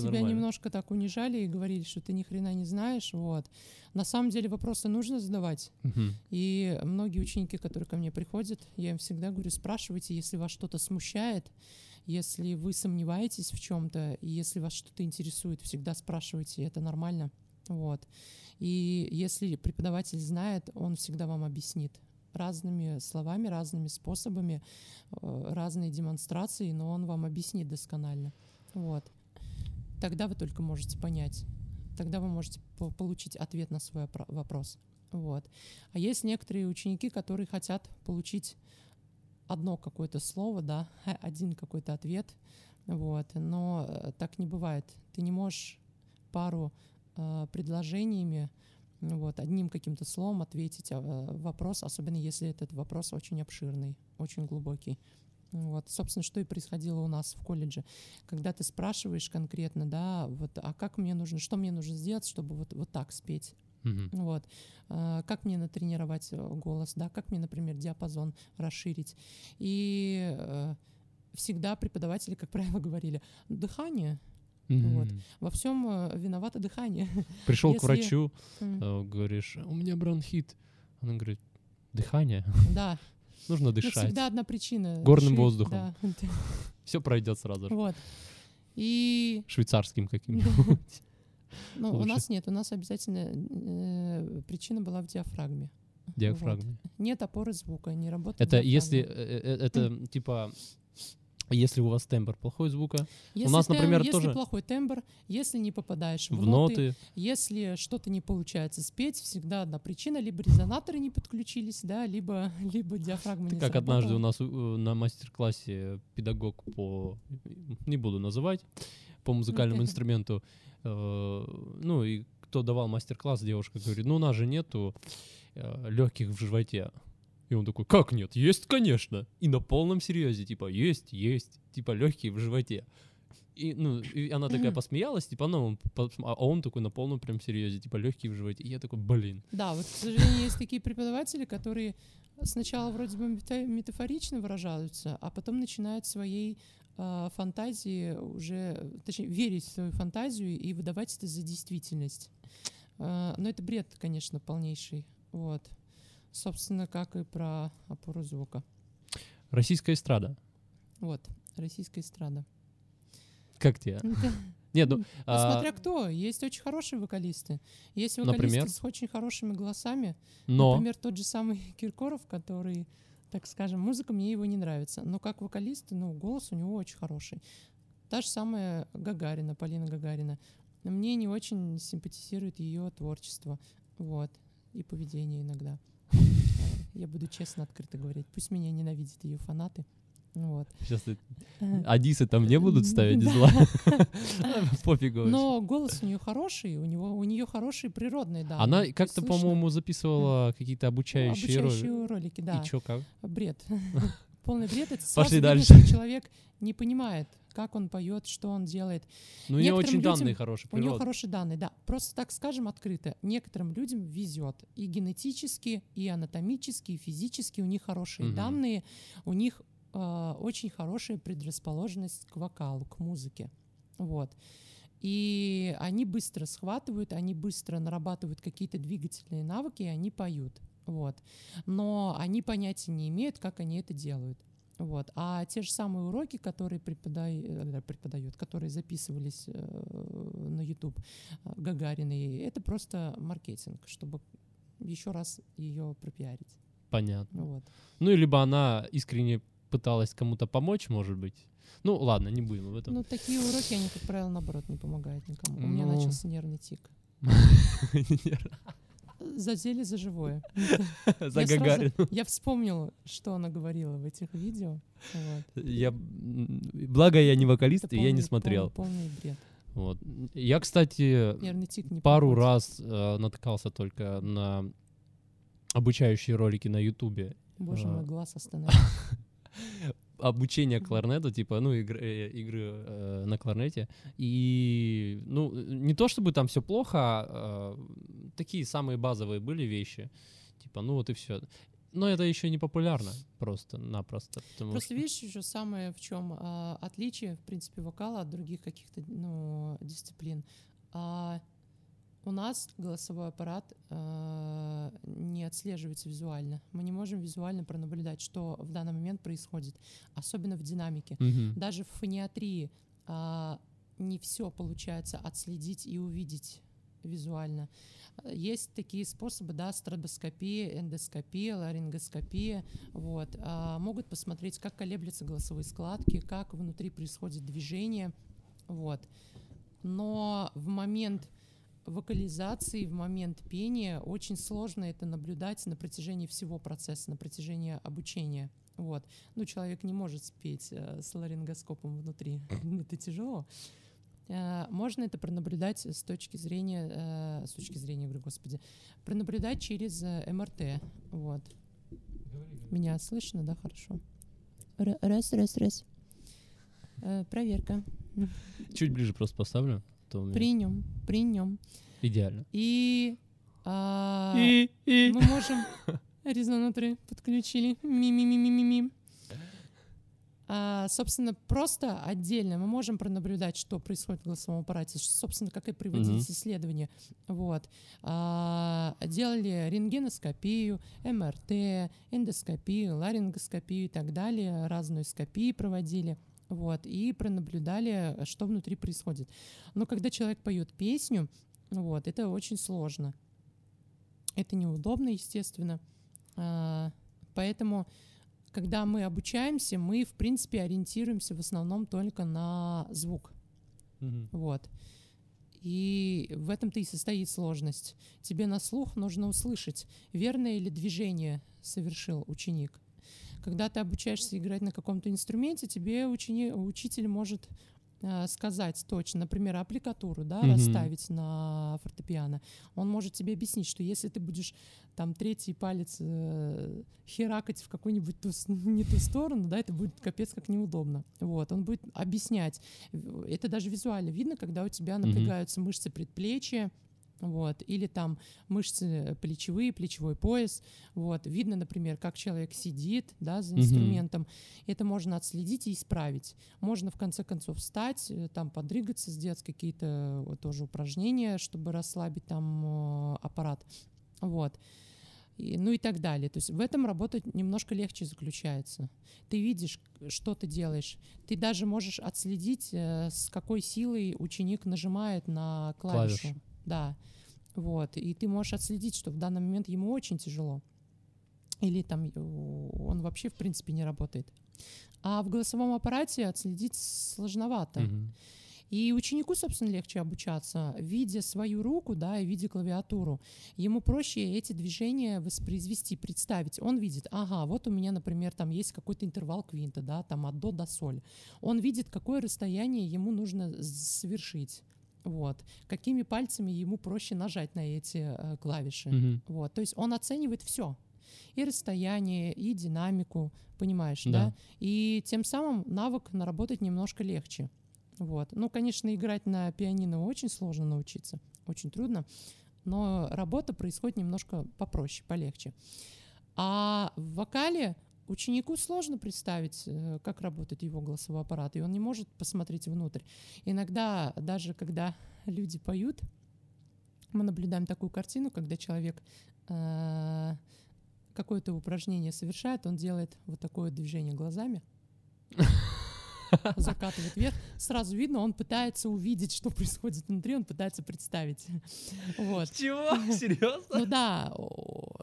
Все Тебя нормально. немножко так унижали и говорили, что ты ни хрена не знаешь, вот. На самом деле вопросы нужно задавать. Мгм. И многие ученики, которые ко мне приходят, я им всегда говорю, спрашивайте, если вас что-то смущает, если вы сомневаетесь в чем-то, и если вас что-то интересует, всегда спрашивайте, это нормально. Вот. И если преподаватель знает, он всегда вам объяснит. разными словами, разными способами, э, разные демонстрации, но он вам объяснит досконально. Вот. Тогда вы только можете понять. Тогда вы можете по- получить ответ на свой опро- вопрос. Вот. А есть некоторые ученики, которые хотят получить одно какое-то слово, да, (laughs) один какой-то ответ, вот, но э, так не бывает. Ты не можешь пару э, предложениями, вот, одним каким-то словом ответить э, вопрос, особенно если этот вопрос очень обширный, очень глубокий. Вот, собственно, что и происходило у нас в колледже. Когда ты спрашиваешь конкретно, да, вот, а как мне нужно, что мне нужно сделать, чтобы вот, вот так спеть, Мгм. вот. А, Как мне натренировать э, голос, да, как мне, например, диапазон расширить. И э, всегда преподаватели, как правило, (laughs) говорили, дыхание, Вот. Мгм. во всем э, виновато дыхание. (laughs) Пришел к Если- врачу, М, э, говоришь, у меня бронхит. Она говорит, дыхание, Да, (laughs) нужно ну, дышать. всегда одна причина. Горным Ши- воздухом. да. (laughs) Все пройдет сразу же. Вот. И Швейцарским каким-нибудь. ну, у нас нет, у нас обязательно э, причина была в диафрагме. Диафрагме. Нет опоры звука, не работает. Это диафрагма. если, э, э, это типа, если у вас тембр плохой звука, Если нас, тем- например, если тоже- плохой тембр, если не попадаешь в, в ноты, ноты, если что-то не получается спеть, всегда одна причина: либо резонаторы не подключились, да, либо (laughs) либо диафрагма не как однажды у сработала. нас э, на мастер-классе педагог по, не буду называть, по музыкальному (laughs) инструменту, э, ну и кто давал мастер-класс, девушка говорит, ну у нас же нету легких в животе. И он такой, как нет? Есть, конечно. И на полном серьезе, типа, есть, есть, типа, легкие в животе. И, ну, и она такая посмеялась, типа, ну, он а он такой на полном прям серьезе, типа, легкие в животе. И я такой, блин. Да, вот, к сожалению, есть такие преподаватели, которые сначала вроде бы мета- метафорично выражаются, а потом начинают своей а, фантазии уже, точнее, верить в свою фантазию и выдавать это за действительность. А, но это бред, конечно, полнейший. Вот. Собственно, как и про опору звука. Российская эстрада. Вот, российская эстрада. Как тебе? Ну, (laughs) Нет, ну, Ну, а, Смотря кто. Есть очень хорошие вокалисты. Есть вокалисты Например? с очень хорошими голосами. но... Например, тот же самый (laughs) Киркоров, который, так скажем, музыка мне его не нравится. Но как вокалист, ну, голос у него очень хороший. Та же самая Гагарина, Полина Гагарина. Мне не очень симпатизирует ее творчество. Вот. И поведение иногда. Э, Я буду честно, открыто говорить. Пусть меня ненавидят ее фанаты. Вот. Сейчас Адисы там не будут ставить Да. зла. (laughs) Пофигу. Но голос у нее хороший, у него у нее хорошие природные данные. Она как-то, по-моему, записывала какие-то обучающие обучающие ролики, да. И чё, как? Бред. (laughs) Полный бред. Это сразу Пошли видно, дальше. что человек не понимает, как он поет, что он делает. Ну, у Некоторым очень людям- данные хорошие, У него природа. хорошие данные, да. Просто так скажем открыто. Некоторым людям везет. И генетически, и анатомически, и физически у них хорошие Мгм. данные. У них э, очень хорошая предрасположенность к вокалу, к музыке. Вот. И они быстро схватывают, они быстро нарабатывают какие-то двигательные навыки, и они поют. Вот. Но они понятия не имеют, как они это делают. Вот. А те же самые уроки, которые преподай- э, преподают, которые записывались э, на YouTube э, Гагариной, это просто маркетинг, чтобы еще раз ее пропиарить. Понятно. Вот. Ну, и либо она искренне пыталась кому-то помочь, может быть. Ну, ладно, не будем об этом. Ну, такие уроки, они, как правило, наоборот, не помогают никому. У меня Ну. начался нервный тик. (laughs) Задели за живое. (laughs) За Я сразу- Гагарину. Я вспомнила, что она говорила в этих видео. Вот. Я, благо я не вокалист, Это и я не смотрел. Полный, полный бред. Вот. Я, кстати, пару проходит. раз э, натыкался только на обучающие ролики на Ютубе. Боже а. мой, глаз остановил. (laughs) обучение кларнету, типа, ну, игры, э, игры э, на кларнете. И, ну, не то чтобы там все плохо, а э, такие самые базовые были вещи. Типа, ну вот и все. Но это еще не популярно просто-напросто. Просто что- видишь еще самое в чем отличие, в принципе, вокала от других каких-то ну, дисциплин. А, у нас голосовой аппарат а, не отслеживается визуально. Мы не можем визуально пронаблюдать, что в данный момент происходит, особенно в динамике. Мгм. Даже в фониатрии а, не все получается отследить и увидеть визуально. Есть такие способы, да, стробоскопия, эндоскопия, ларингоскопия, вот, а, могут посмотреть, как колеблются голосовые складки, как внутри происходит движение, вот. Но в момент вокализации, в момент пения очень сложно это наблюдать на протяжении всего процесса, на протяжении обучения. Вот. Ну, человек не может спеть э, с ларингоскопом внутри. (laughs) это тяжело. Э, можно это пронаблюдать с точки зрения, э, с точки зрения, говорю, господи, пронаблюдать через э, МРТ. Вот. Меня слышно, да, хорошо? Раз, раз, раз. Проверка. Чуть ближе просто поставлю. При нем, при нем. Идеально. И, а, и, и. мы можем резонаторы подключили. Ми-ми-ми-ми-ми. А, собственно, просто отдельно мы можем пронаблюдать, что происходит в голосовом аппарате, собственно, как и проводились mm-hmm. исследования. Вот. А, делали рентгеноскопию, МРТ, эндоскопию, ларингоскопию и так далее, разную скопию проводили. Вот, и пронаблюдали, что внутри происходит. Но когда человек поет песню, вот, это очень сложно. Это неудобно, естественно. А, поэтому когда мы обучаемся, мы, в принципе, ориентируемся в основном только на звук. Mm-hmm. Вот. И в этом-то и состоит сложность. Тебе на слух нужно услышать, верное ли движение совершил ученик. Когда ты обучаешься играть на каком-то инструменте, тебе ученик, учитель может Э, сказать точно, например, аппликатуру, да, mm-hmm. расставить на фортепиано, он может тебе объяснить, что если ты будешь там третий палец э, херакать в какую-нибудь ту, не ту сторону, да, это будет капец как неудобно. Вот, он будет объяснять. Это даже визуально видно, когда у тебя напрягаются mm-hmm. мышцы предплечья, вот, или там мышцы плечевые, плечевой пояс, вот, видно, например, как человек сидит, да, за инструментом, mm-hmm. это можно отследить и исправить. Можно, в конце концов, встать, э, там, подрыгаться, сделать какие-то э, тоже упражнения, чтобы расслабить там э, аппарат, вот. И, ну и так далее. То есть в этом работать немножко легче заключается. Ты видишь, что ты делаешь. Ты даже можешь отследить, с какой силой ученик нажимает на клавишу. Клавиш. Да. Вот. И ты можешь отследить, что в данный момент ему очень тяжело. Или там он вообще, в принципе, не работает. А в голосовом аппарате отследить сложновато. Mm-hmm. И ученику, собственно, легче обучаться, видя свою руку, да, и видя клавиатуру. Ему проще эти движения воспроизвести, представить. Он видит, ага, вот у меня, например, там есть какой-то интервал квинта, да, там от до до соль. Он видит, какое расстояние ему нужно совершить. Вот. Какими пальцами ему проще нажать на эти э, клавиши. Mm-hmm. Вот. То есть он оценивает все. И расстояние, и динамику, понимаешь, да. да? И тем самым навык наработать немножко легче. Вот. Ну, конечно, играть на пианино очень сложно научиться, очень трудно, но работа происходит немножко попроще, полегче. А в вокале Ученику сложно представить, э, как работает его голосовой аппарат, и он не может посмотреть внутрь. Иногда, даже когда (laughs) люди поют, мы наблюдаем такую картину, когда человек э, какое-то упражнение совершает, он делает вот такое движение глазами. (laughs) (laughs) закатывает вверх. Сразу видно, он пытается увидеть, что происходит внутри, он пытается представить. (laughs) Вот. Чего? (laughs) Серьезно? Ну да,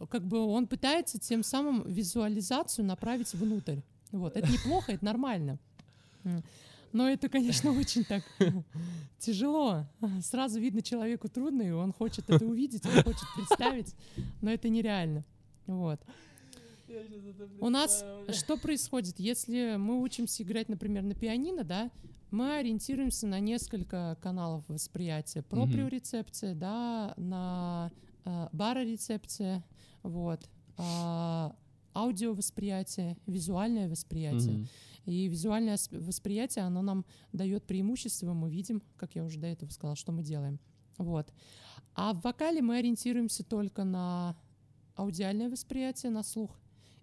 как бы он пытается тем самым визуализацию направить внутрь. Вот. Это неплохо, это нормально. Но это, конечно, очень так тяжело. Сразу видно, человеку трудно, и он хочет это увидеть, он хочет представить, но это нереально. Вот. У нас что происходит, если мы учимся играть, например, на пианино, да, мы ориентируемся на несколько каналов восприятия. Проприорецепция, mm-hmm. да, на э, барорецепция, вот, э, аудиовосприятие, визуальное восприятие. Mm-hmm. И визуальное восприятие, оно нам дает преимущество, мы видим, как я уже до этого сказала, что мы делаем. Вот. А в вокале мы ориентируемся только на аудиальное восприятие, на слух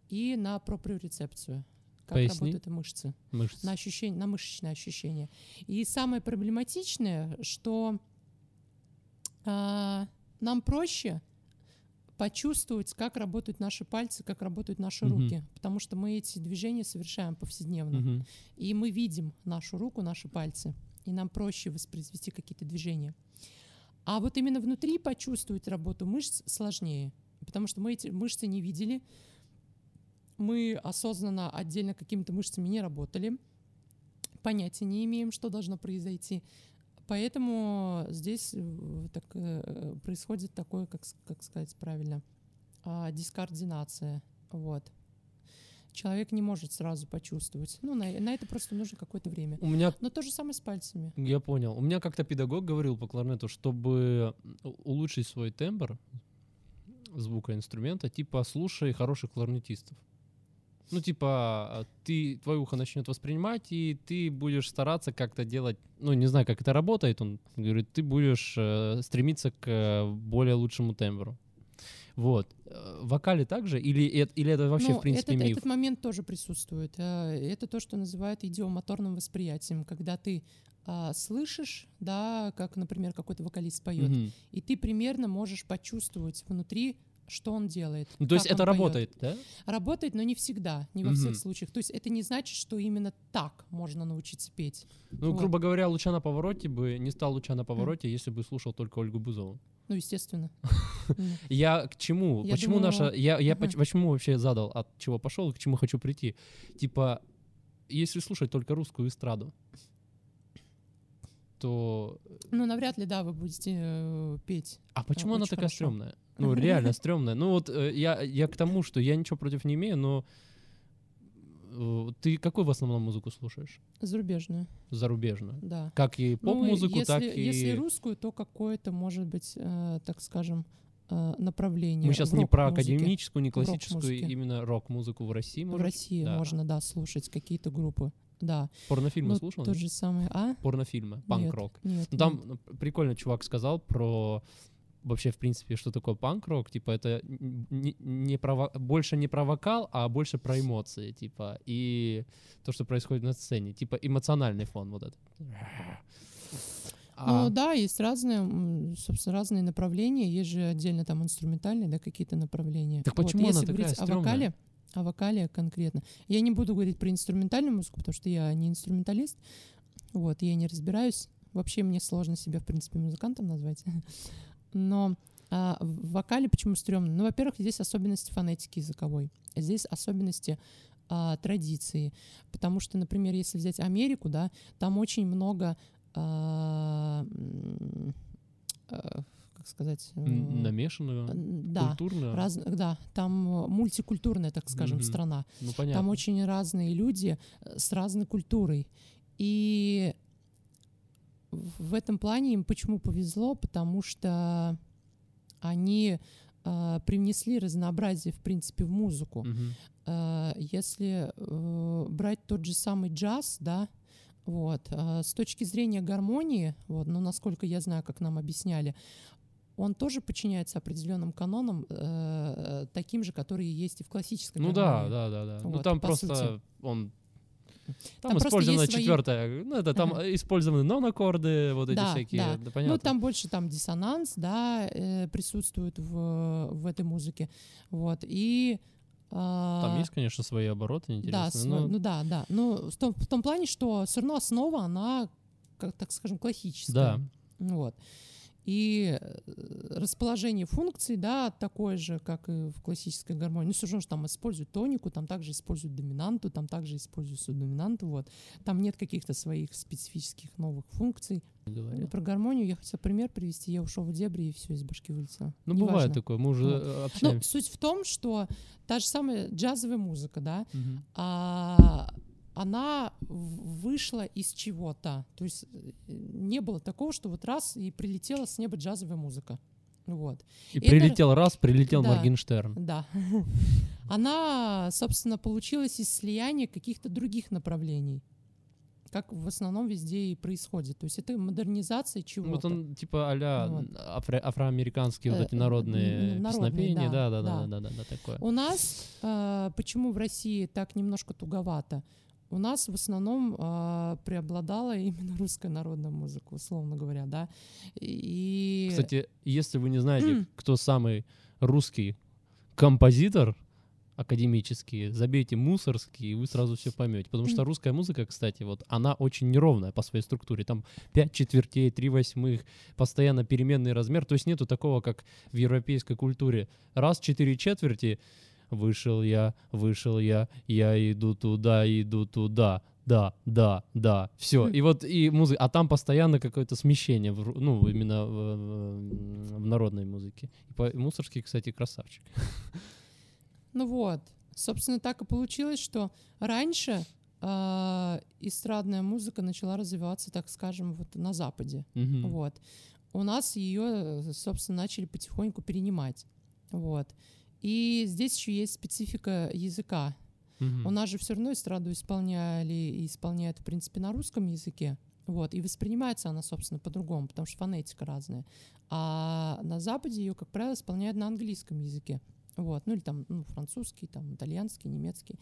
и на проприорецепцию. Как Поясни. работают мышцы. Мышцы. На, ощущение, на мышечное ощущение. И самое проблематичное, что э, нам проще почувствовать, как работают наши пальцы, как работают наши угу. руки, потому что мы эти движения совершаем повседневно. Угу. И мы видим нашу руку, наши пальцы, и нам проще воспроизвести какие-то движения. А вот именно внутри почувствовать работу мышц сложнее, потому что мы эти мышцы не видели, мы осознанно отдельно какими-то мышцами не работали, понятия не имеем, что должно произойти. Поэтому здесь э, так, э, происходит такое, как, как сказать правильно, а, дискоординация. Вот. Человек не может сразу почувствовать. Ну, на, на это просто нужно какое-то время. У меня Но то же самое с пальцами. Я понял. У меня как-то педагог говорил по кларнету, чтобы улучшить свой тембр звука инструмента, типа слушай хороших кларнетистов. Ну, типа, ты, твое ухо начнет воспринимать, и ты будешь стараться как-то делать, ну, не знаю, как это работает, он говорит, ты будешь э, стремиться к э, более лучшему тембру. Вот. Э, в вокале также? Или, или это вообще, ну, в принципе, этот, миф? Этот момент тоже присутствует. Э, это то, что называют идиомоторным восприятием, когда ты а, слышишь, да, как, например, какой-то вокалист поет, Мгм. и ты примерно можешь почувствовать внутри, что он делает. Ну, то есть это он поет. работает, да? Работает, но не всегда, не во всех Мгм. случаях. То есть это не значит, что именно так можно научиться петь. Ну, Вот. грубо говоря, Луча на повороте бы не стал Луча на повороте, если бы слушал только Ольгу Бузову. Ну, естественно. (laughs) Я к чему? Я почему думаю, наша... Я, я почему вообще задал, от чего пошел, к чему хочу прийти? Типа, если слушать только русскую эстраду, то... Ну, навряд ли, да, вы будете э, петь. А почему она очень такая хорошо. стрёмная? Ну, реально стрёмная. Ну, вот э, я, я к тому, что я ничего против не имею, но э, ты какую в основном музыку слушаешь? Зарубежную, Зарубежную. да. Как и Ну, поп-музыку, если, так и... Если русскую, то какое-то, может быть, э, так скажем, э, направление. Мы сейчас в не про академическую, не В классическую, рок-музыке. именно рок-музыку в России. В может? России Да. можно, да, слушать какие-то группы. Да. Порнофильмы Ну, слушал? тот нет? же самый, а? Порнофильмы, Нет, панк-рок. Нет, Ну, там ну, прикольно чувак сказал про вообще, в принципе, что такое панк-рок. Типа, это не, не про, больше не про вокал, а больше про эмоции, типа, и то, что происходит на сцене. Типа, эмоциональный фон вот этот. А, Ну да, есть разные, собственно, разные направления. Есть же отдельно там инструментальные, да, какие-то направления. Так почему она если такая говорить о стрёмная? вокале, о вокале конкретно. Я не буду говорить про инструментальную музыку, потому что я не инструменталист. Вот, я не разбираюсь. Вообще мне сложно себя, в принципе, музыкантом назвать. (laughs) Но а, в вокале почему стрёмно? Ну, во-первых, здесь особенности фонетики языковой. Здесь особенности а, традиции. Потому что, например, если взять Америку, да, там очень много а, а, как сказать, э, н- намешанную, н- да, культурно. раз, да, там мультикультурная, так скажем, Мгм. страна. Ну, понятно. Там очень разные люди э, с разной культурой. И в этом плане им почему повезло? Потому что они э, привнесли разнообразие, в принципе, в музыку. Мгм. Э, если э, брать тот же самый джаз, да, вот, э, с точки зрения гармонии, вот, ну, насколько я знаю, как нам объясняли, он тоже подчиняется определенным канонам, э, таким же, которые есть и в классической Ну да, гармонии. да, да, да. ну Вот, там по просто сути. он. Там, Там использована есть свои- ну это там Ага. использованы нон-аккорды, вот эти Да, всякие, да. да, понятно. Ну, там больше там диссонанс, да, э, присутствует в, в этой музыке. Вот. И а, Там есть, конечно, свои обороты Да, интересные. сво- но- ну да, да. Ну, в том, в том плане, что все равно основа, она, как так скажем, классическая. Да. Вот. И э, расположение функций, да, такое же, как и в классической гармонии. Ну, все равно, что там используют тонику, там также используют доминанту, там также используют субдоминанту, вот. Там нет каких-то своих специфических новых функций. говоря. Про гармонию я хотела пример привести, я ушел в дебри, и все из башки вылетело. Ну, Неважно. бывает такое, мы уже Вот. э, Ну, общаемся. суть в том, что та же самая джазовая музыка, да, Мгм. а, она вышла из чего-то. То есть э, не было такого, что вот раз и прилетела с неба джазовая музыка. Вот. И это- прилетел раз, прилетел Да. Моргенштерн. Да. (laughs) Она, собственно, получилась из слияния каких-то других направлений. Как в основном везде и происходит. То есть это модернизация Ну, чего-то. Вот он типа а-ля Вот. афро- афроамериканские вот Э, эти народные народные, песнопения. Да, да, да, да, да. да, да, да, такое. У нас, э, почему в России так немножко туговато? У нас в основном э, преобладала именно русская народная музыка, условно говоря, да. И Кстати, если вы не знаете, кто самый русский композитор, академические, забейте мусорские, и вы сразу все поймете. Потому что русская музыка, кстати, вот она очень неровная по своей структуре. Там 5 четвертей, 3 восьмых, постоянно переменный размер. То есть нету такого, как в европейской культуре. Раз 4 четверти, вышел я, вышел я, я иду туда, иду туда, да, да, да, все. И вот и музыка, а там постоянно какое-то смещение, в, ну, именно в, в народной музыке. И по- Мусорский, кстати, красавчик. Ну вот, собственно, так и получилось, что раньше а, эстрадная музыка начала развиваться, так скажем, вот на Западе. Вот. У нас ее, собственно, начали потихоньку перенимать. Вот. И здесь еще есть специфика языка. Мгм. У нас же все равно эстраду исполняли и исполняют, в принципе, на русском языке. Вот, и воспринимается она, собственно, по-другому, потому что фонетика разная. А на Западе ее, как правило, исполняют на английском языке. Вот, ну или там ну, французский, там итальянский, немецкий.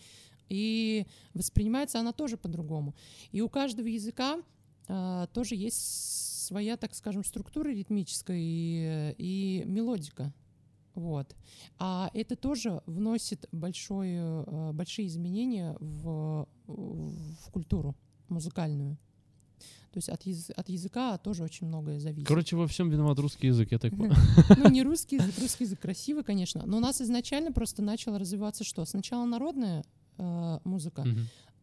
И воспринимается она тоже по-другому. И у каждого языка а, тоже есть своя, так скажем, структура ритмическая и, и мелодика. Вот. А это тоже вносит большое, э, большие изменения в, в культуру музыкальную. То есть от, яз- от языка тоже очень многое зависит. Короче, во всем виноват русский язык, я так понял. (laughs) Ну, не русский язык, русский язык красивый, конечно, но у нас изначально просто начало развиваться что? Сначала народная э, музыка,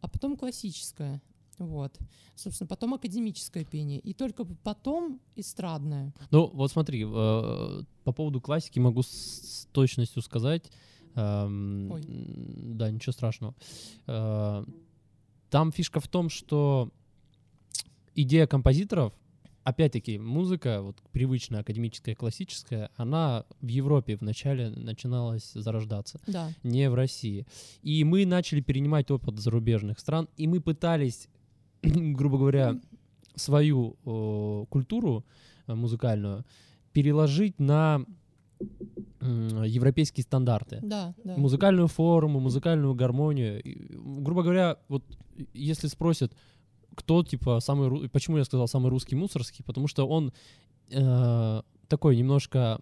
а потом классическая. Вот. Собственно, потом академическое пение. И только потом эстрадное. Ну, вот смотри, э, по поводу классики могу с- точностью сказать. эм, Ой. Да, ничего страшного. Э, Там фишка в том, что идея композиторов, опять-таки, музыка, вот привычная академическая, классическая, она в Европе вначале начиналась зарождаться Да. не в России. И мы начали перенимать опыт зарубежных стран, и мы пытались, (clears throat) грубо говоря, свою э, культуру э, музыкальную переложить на европейские стандарты. Да, да. Музыкальную форму, музыкальную гармонию. И, грубо говоря, вот если спросят, кто типа самый, почему я сказал самый русский мусорский, потому что он э, такой немножко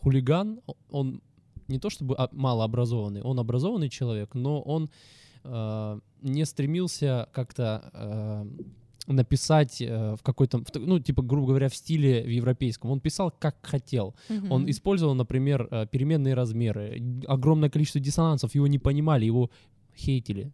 хулиган, он не то чтобы а- малообразованный, он образованный человек, но он э, не стремился как-то э, написать э, в какой-то, в ну, типа, грубо говоря, в стиле в европейском. Он писал как хотел. Он Мгм. использовал, например, э, переменные размеры. Огромное количество диссонансов. Его не понимали, его хейтили.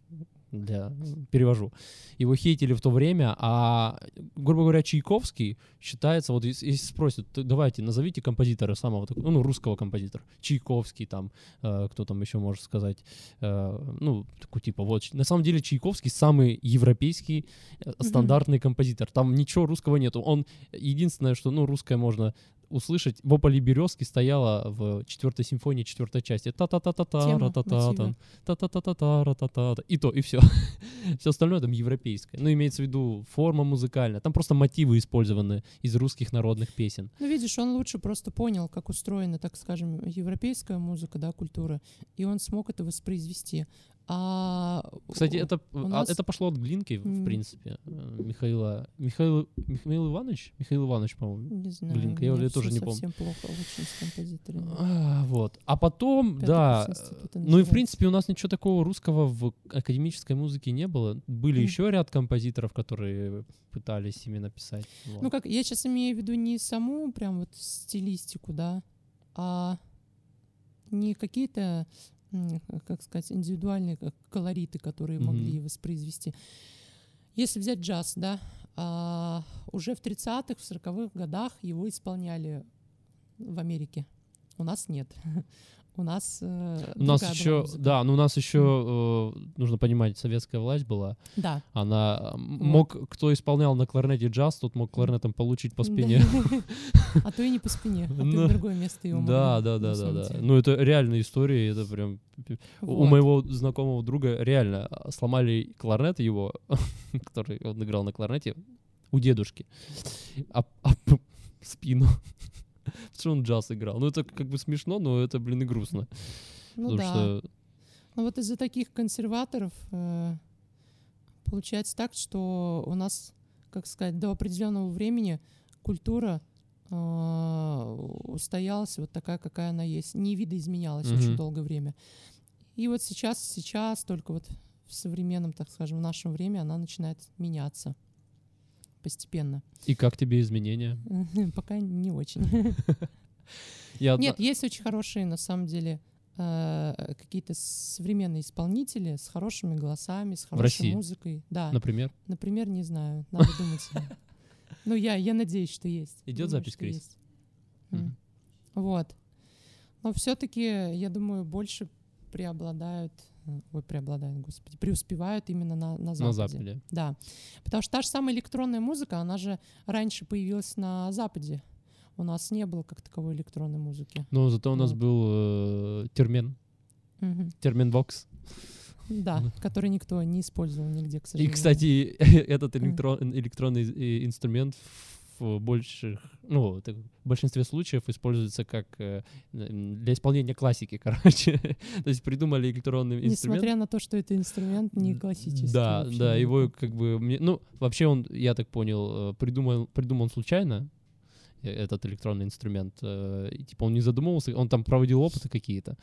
Для, перевожу. Его хейтили в то время, а, грубо говоря, Чайковский считается, вот если, спросят, «Т- давайте, назовите композитора самого, такого, ну, русского композитора. Чайковский там, э, кто там еще может сказать, э, ну, такой типа, вот, на самом деле Чайковский самый европейский э, стандартный композитор. Там ничего русского нету. Он единственное, что, ну, русское можно услышать. В Ополе Березки стояла в четвертой симфонии четвертой части. та та та та та та та мотивы. та та та та та ра та та И то, и все. (laughs) Все остальное там европейское. Ну, имеется в виду форма музыкальная. Там просто мотивы использованы из русских народных песен. Ну, видишь, он лучше просто понял, как устроена, так скажем, европейская музыка, да, культура, и он смог это воспроизвести. А Кстати, это, а, нас- это пошло от Глинки, в принципе, э, Михаила. Михаил, Михаил Иванович? Михаил Иванович, по-моему. не знаю, Глинка, я уже тоже не помню. совсем плохо очень с композиторами. А, Вот. А потом, Пятый да. Ну и в принципе у нас ничего такого русского в академической музыке не было. Были Мгм. еще ряд композиторов, которые пытались ими написать. Вот. Ну как, я сейчас имею в виду не саму прям вот стилистику, да, а не какие-то, как сказать, индивидуальные колориты, которые Мгм. могли воспроизвести. Если взять джаз, да, а, уже в 30-х, в 40-х годах его исполняли в Америке. У нас нет. (laughs) У нас э, у нас еще, да, ну у нас еще э, нужно понимать, советская власть была. Да. Она мог, кто исполнял на кларнете джаз, тот мог кларнетом получить по спине. (laughs) А то и не по спине, а то Ну, другое место его Да, да, да, да, да. Ну это реальная история, это прям У моего знакомого друга реально а, сломали кларнет его, (laughs) который он играл на кларнете, у дедушки, а, а (laughs) спину. Что он джаз играл. Ну, это как бы смешно, но это, блин, и грустно. (laughs) Ну потому да. что Ну вот из-за таких консерваторов э, получается так, что у нас, как сказать, до определенного времени культура э, устоялась вот такая, какая она есть, не видоизменялась очень Мгм. долгое время. И вот сейчас, сейчас только вот в современном, так скажем, в нашем время она начинает меняться постепенно. И как тебе изменения? (laughs) Пока не очень. (laughs) Нет, есть очень хорошие, на самом деле, э, какие-то современные исполнители с хорошими голосами, с хорошей музыкой. Да, Например? например, не знаю, надо думать. (laughs) Ну, я, я надеюсь, что есть. Идет запись, Крис? Вот. Но все-таки, я думаю, больше преобладают, ой, преобладают, господи, преуспевают именно на, на Западе. На Западе. Да. Потому что та же самая электронная музыка, она же раньше появилась на Западе. У нас не было как таковой электронной музыки. Но зато у нас Вот. был э, термен, Мгм. терминбокс. Да, который никто не использовал нигде, к И, сожалению. кстати, (laughs) этот электро- электронный э, инструмент в больших, ну, в большинстве случаев используется как э, для исполнения классики, (laughs) короче. То есть придумали электронный инструмент. Несмотря на то, что это инструмент не классический. Да, вообще да, его как бы, мне- ну, вообще он, я так понял, э, придумал, придуман случайно, э, этот электронный инструмент. и, типа он не задумывался, он там проводил опыты какие-то.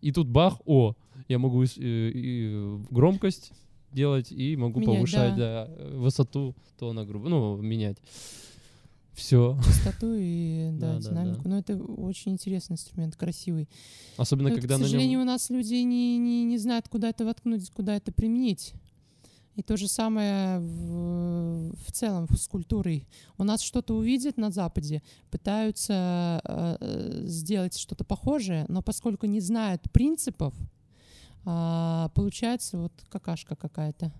И тут бах, о, я могу э, и громкость делать и могу Менять, повышать да, э, высоту тона грубо, ну, менять. Все. Частоту и (laughs) да, Да, да, динамику. Но это очень интересный инструмент, красивый. Особенно, Но, когда к на сожалению, нем... у нас люди не, не, не знают, куда это воткнуть, куда это применить. И то же самое в, в целом с культурой. У нас что-то увидят на Западе, пытаются э, э, сделать что-то похожее, но поскольку не знают принципов, а, получается вот какашка какая-то.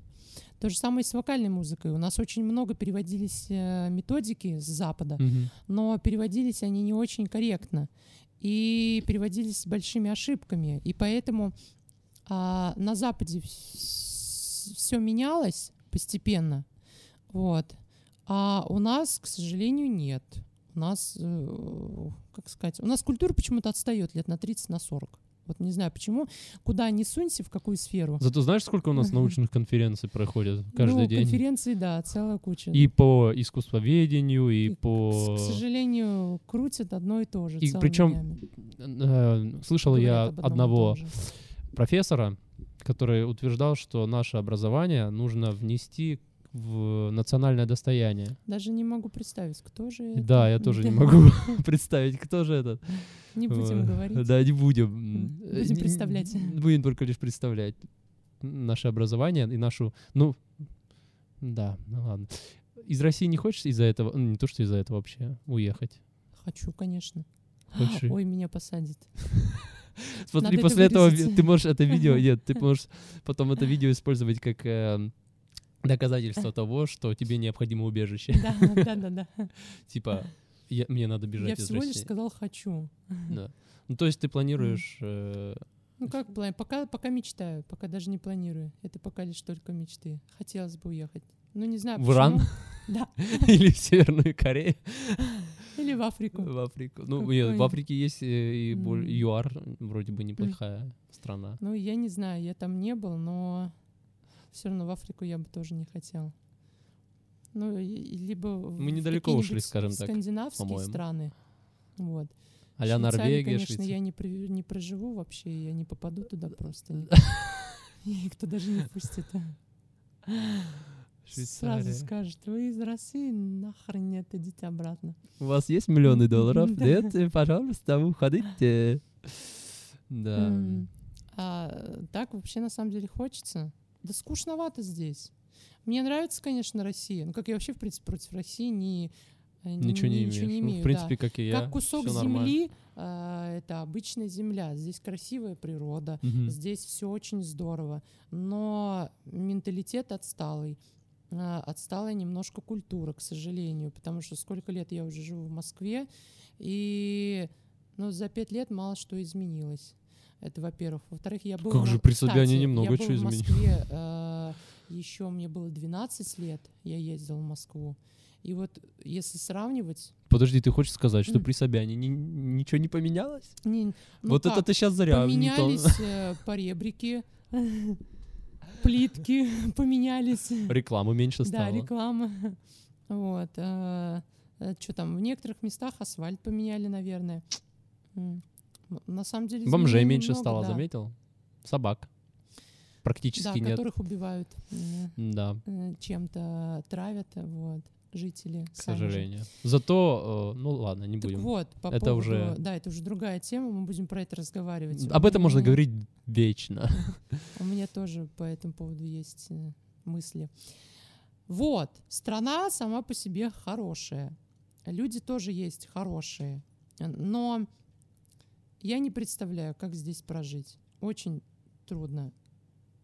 То же самое и с вокальной музыкой. У нас очень много переводились э, методики с Запада, Мгм. но переводились они не очень корректно и переводились с большими ошибками. И поэтому а, на Западе все менялось постепенно, вот. А у нас, к сожалению, нет. У нас, э, как сказать, у нас культура почему-то отстает лет на 30, на 40. Вот не знаю почему, куда ни сунься, в какую сферу. Зато знаешь, сколько у нас (laughs) научных конференций проходит каждый ну, день? конференции, да, целая куча. И по искусствоведению, и, И, по... К сожалению, крутят одно и то же. И причем э, слышал я Говорят одного профессора, который утверждал, что наше образование нужно внести в национальное достояние. Даже не могу представить, кто же это. Да, я тоже не (laughs) могу (laughs) представить, кто же этот. Не будем говорить. Да, не будем. Будем представлять. Будем только лишь представлять наше образование и нашу... Ну, да, ну ладно. Из России не хочешь из-за этого, ну, не то, что из-за этого вообще, уехать? Хочу, конечно. Хочешь? Ой, меня посадят. (laughs) Смотри, после этого ты можешь это видео, нет, ты можешь потом это видео использовать как эм, доказательство того, что тебе необходимо убежище. Да, да, да, да. (laughs) Типа, я- мне надо бежать Я из всего лишь сказал хочу. Да. Ну, то есть ты планируешь... э, Ну как план? Пока, пока мечтаю, пока даже не планирую. Это пока лишь только мечты. Хотелось бы уехать. Ну не знаю. В Иран? (laughs) Да. (laughs) Или в Северную Корею, Или в Африку. в Африку. Ну, нет, в Африке есть э, и. ЮАР, вроде бы неплохая страна. Ну, я не знаю, я там не был, но все равно в Африку я бы тоже не хотел. Ну, либо Мы недалеко ушли, скажем так, скандинавские страны. Вот. А-ля Норвегия, конечно, Швейцария. я не, при- не проживу вообще, я не попаду туда просто. (laughs) Никто даже не пустит. Сразу Швейцария. скажет, вы из России, нахрен нет, идите обратно. У вас есть миллионы (laughs) долларов? Нет, пожалуйста, уходите. Да. А так вообще на самом деле хочется. Да скучновато здесь. Мне нравится, конечно, Россия. Ну, как я вообще, в принципе, против России не, э, Ничего не ничего имеешь. не Ну, имею. в да. принципе, как и я. как кусок земли, а, это обычная земля. Здесь красивая природа, Мгм. здесь все очень здорово. Но менталитет отсталый. А, Отсталая немножко культура, к сожалению, потому что сколько лет я уже живу в Москве, и ну, за пять лет мало что изменилось. Это, во-первых. Во-вторых, я был... Как же при Собяне Кстати, немного в изменилось. Москве, э, еще мне было 12 лет, я ездил в Москву. И вот если сравнивать... Подожди, ты хочешь сказать, что М. при Собяне ни- ничего не поменялось? не- ну вот это как, ты сейчас зря. Поменялись э, поребрики, плитки (laughs) поменялись. Рекламы меньше Да, стало. реклама. Вот. Что там, в некоторых местах асфальт поменяли, наверное. М. На самом деле... Бомжей меньше много, стало, да. заметил? Собак. Практически да, нет. которых убивают, м, Да, э, чем-то травят, вот, жители. к сами же. сожалению. Зато, э, ну ладно, не Так будем. вот, по Это поводу, уже- да, это уже другая тема, мы будем про это разговаривать. Об этом можно говорить вечно. (laughs) У меня тоже по этому поводу есть э, мысли. Вот, страна сама по себе хорошая. Люди тоже есть хорошие. Но я не представляю, как здесь прожить. Очень трудно.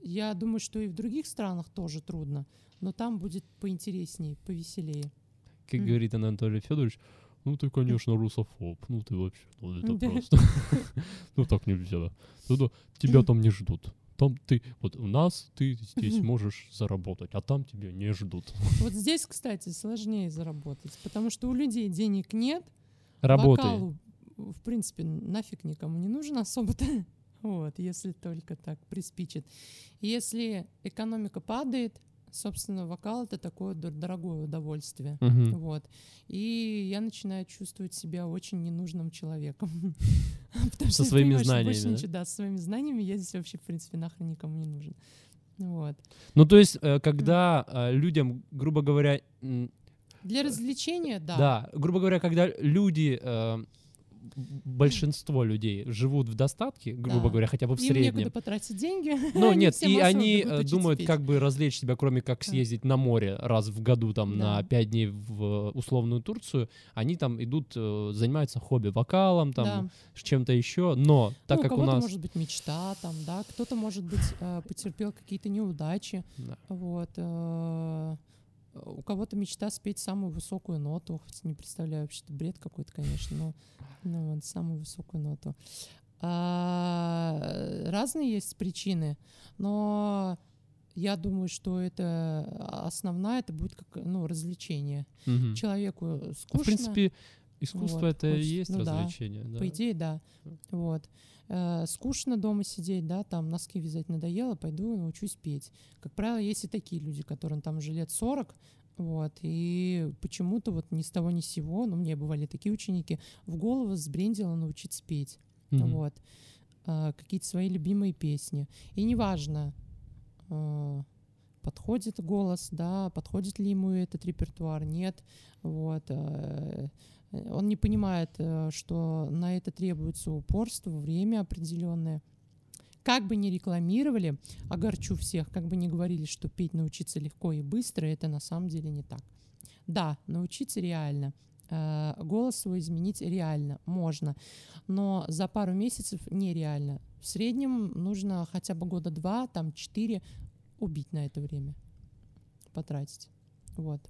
Я думаю, что и в других странах тоже трудно, но там будет поинтереснее, повеселее. Как М. говорит Анатолий Федорович, ну ты, конечно, русофоб. Ну ты вообще, ну это Да. просто. (laughs) Ну так нельзя. Ну да, тебя там не ждут. Там ты, вот у нас ты здесь можешь заработать, а там тебя не ждут. Вот здесь, кстати, сложнее заработать, потому что у людей денег нет, Работай. Вокалу, в принципе, нафиг никому не нужен особо-то. (laughs) Вот, если только так приспичит. Если экономика падает, собственно, вокал это такое дор- дорогое удовольствие. Мгм. Вот. И я начинаю чувствовать себя очень ненужным человеком. (laughs) Потому Со что своими понимаю, что знаниями, больше да? ничего- Да, со своими знаниями я здесь вообще, в принципе, нахрен никому не нужен. Вот. Ну то есть, э, когда э, людям, грубо говоря, Для развлечения, да. Да, грубо говоря, когда люди, э, большинство людей живут в достатке, грубо Да. говоря, хотя бы в Им среднем. некуда потратить деньги. Ну (laughs) нет, и они э, думают, петь. как бы развлечь себя, кроме как Да. съездить на море раз в году там Да. на пять дней в э, условную Турцию. Они там идут, э, занимаются хобби, вокалом, там Да. чем-то еще. Но так ну, как у у нас, может быть мечта там, да, кто-то может быть потерпел какие-то неудачи, Да. вот. У кого-то мечта спеть самую высокую ноту, хоть не представляю вообще, это бред какой-то, конечно, но ну, вот, самую высокую ноту. А, разные есть причины, но я думаю, что это основная, это будет как ну развлечение. Мгм. Человеку Ну, скучно. в принципе, искусство Вот, это и есть ну да, развлечение. да. По идее, да. Вот. Э, скучно дома сидеть, да, там носки вязать надоело, пойду и научусь петь. Как правило, есть и такие люди, которым там уже лет 40, вот, и почему-то вот ни с того ни с сего, ну, мне бывали такие ученики, в голову сбрендило научиться петь, Мгм. вот, э, какие-то свои любимые песни. И неважно, э, подходит голос, да, подходит ли ему этот репертуар, нет, вот, э, он не понимает, э, что на это требуется упорство, время определенное. Как бы ни рекламировали, огорчу всех, как бы ни говорили, что петь научиться легко и быстро, это на самом деле не так. Да, научиться реально. Э, Голос свой изменить реально, можно. Но за пару месяцев нереально. В среднем нужно хотя бы года два, там четыре убить на это время. Потратить. Вот.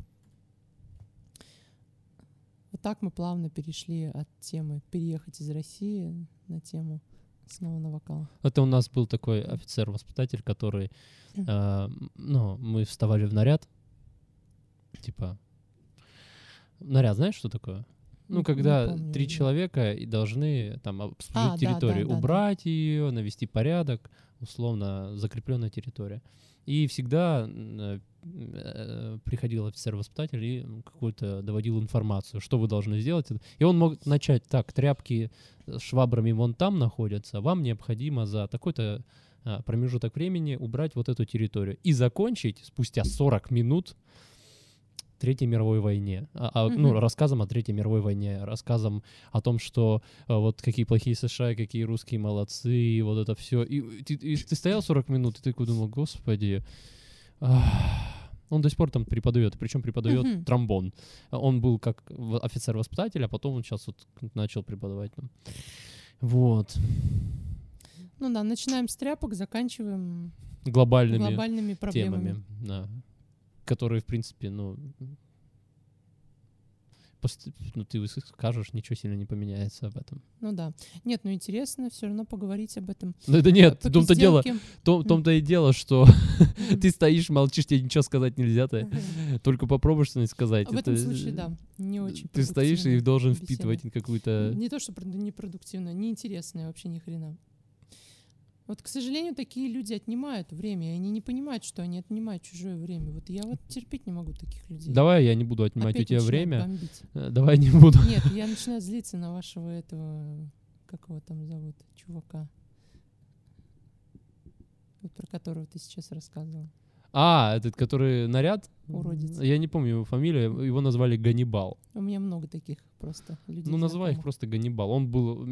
Так мы плавно перешли от темы переехать из России на тему снова на вокал. Это у нас был такой офицер-воспитатель, который, э, ну, мы вставали в наряд, типа, наряд, знаешь, что такое? Ну, когда помню, три да. человека и должны там обслужить А, да, территорию, да, да, да. убрать ее, навести порядок, условно закрепленная территория. И всегда э, приходил офицер-воспитатель и какую-то доводил информацию, что вы должны сделать. И он мог начать так, тряпки с швабрами вон там находятся, вам необходимо за такой-то а, промежуток времени убрать вот эту территорию. И закончить спустя 40 минут Третьей мировой войне. А- а, ну, Мгм. рассказом о Третьей мировой войне, рассказом о том, что а, вот какие плохие США, какие русские молодцы, и вот это все. И, ты, и ты стоял 40 минут, и ты такой думал, господи. ах». Он до сих пор там преподает, причем преподает Мгм. тромбон. Он был как офицер-воспитатель, а потом он сейчас вот начал преподавать нам. Вот. Ну да, начинаем с тряпок, заканчиваем Глобальными глобальными проблемами. темами, да, которые, в принципе, ну, ну, ты скажешь, ничего сильно не поменяется об этом. Ну да. Нет, ну интересно все равно поговорить об этом. Ну, это нет, в том-то дело, том- том-то и дело, что (laughs) ты стоишь, молчишь, тебе ничего сказать нельзя, ты только попробуешь что-нибудь сказать. В этом это- случае, да, не очень Ты стоишь и должен впитывать какую-то... Не то, что прод- непродуктивно, неинтересное вообще ни хрена. Вот, к сожалению, такие люди отнимают время, и они не понимают, что они отнимают чужое время. Вот я вот терпеть не могу таких людей. Давай я не буду отнимать Опять у тебя время. бомбить. Э, Давай не буду. Нет, я начинаю злиться на вашего этого, как его там зовут, чувака. про которого ты сейчас рассказывал. А, этот, который наряд? Уродец. Я не помню его фамилию, его назвали Ганнибал. У меня много таких просто людей. Ну, называй их просто Ганнибал. Он был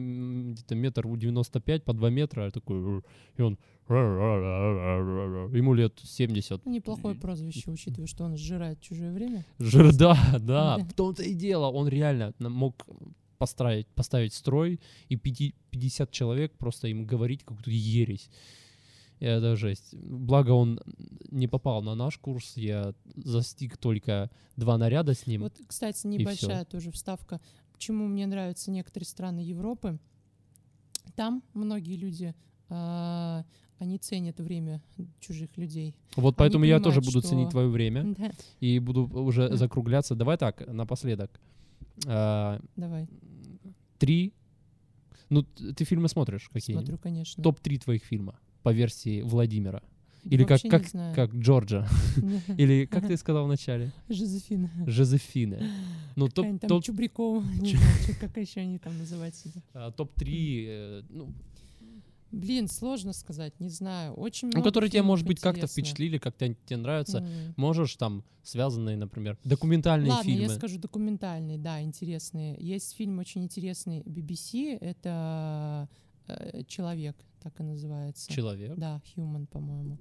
где-то метр у 95 по 2 метра, такой, и он ему лет 70. Ну, Неплохое прозвище, (laughs) учитывая, что он сжирает чужое время. Жир, да, да, (laughs) в том-то и дело. Он реально мог построить, поставить строй, и пяти- 50 человек просто им говорить какую-то ересь. Это жесть. Благо он не попал на наш курс, я застиг только два наряда с ним. Вот, кстати, небольшая тоже вставка. Почему мне нравятся некоторые страны Европы? Там многие люди, а, они ценят время чужих людей. Вот поэтому я тоже буду ценить что- твое время (laughs) Да, и буду уже Да. закругляться. Давай так, напоследок. А, давай, Три. Ну, ты фильмы смотришь какие смотрю, конечно. Топ-3 твоих фильма по версии Владимира. Или как, Вообще как, как Джорджа. (laughs) Или как ты сказал вначале? Жозефина. Жозефина. Ну, топ, там топ, чё- как еще они там называют себя. а, топ-3, э, ну, Блин, сложно сказать, не знаю. Очень ну, много которые тебя, может быть, как-то впечатлили, как-то тебе нравятся. М. Можешь там связанные, например, документальные Ладно, фильмы. я скажу документальные, да, интересные. Есть фильм очень интересный BBC, это «Человек», так и называется. Человек. Да, «Human», по-моему.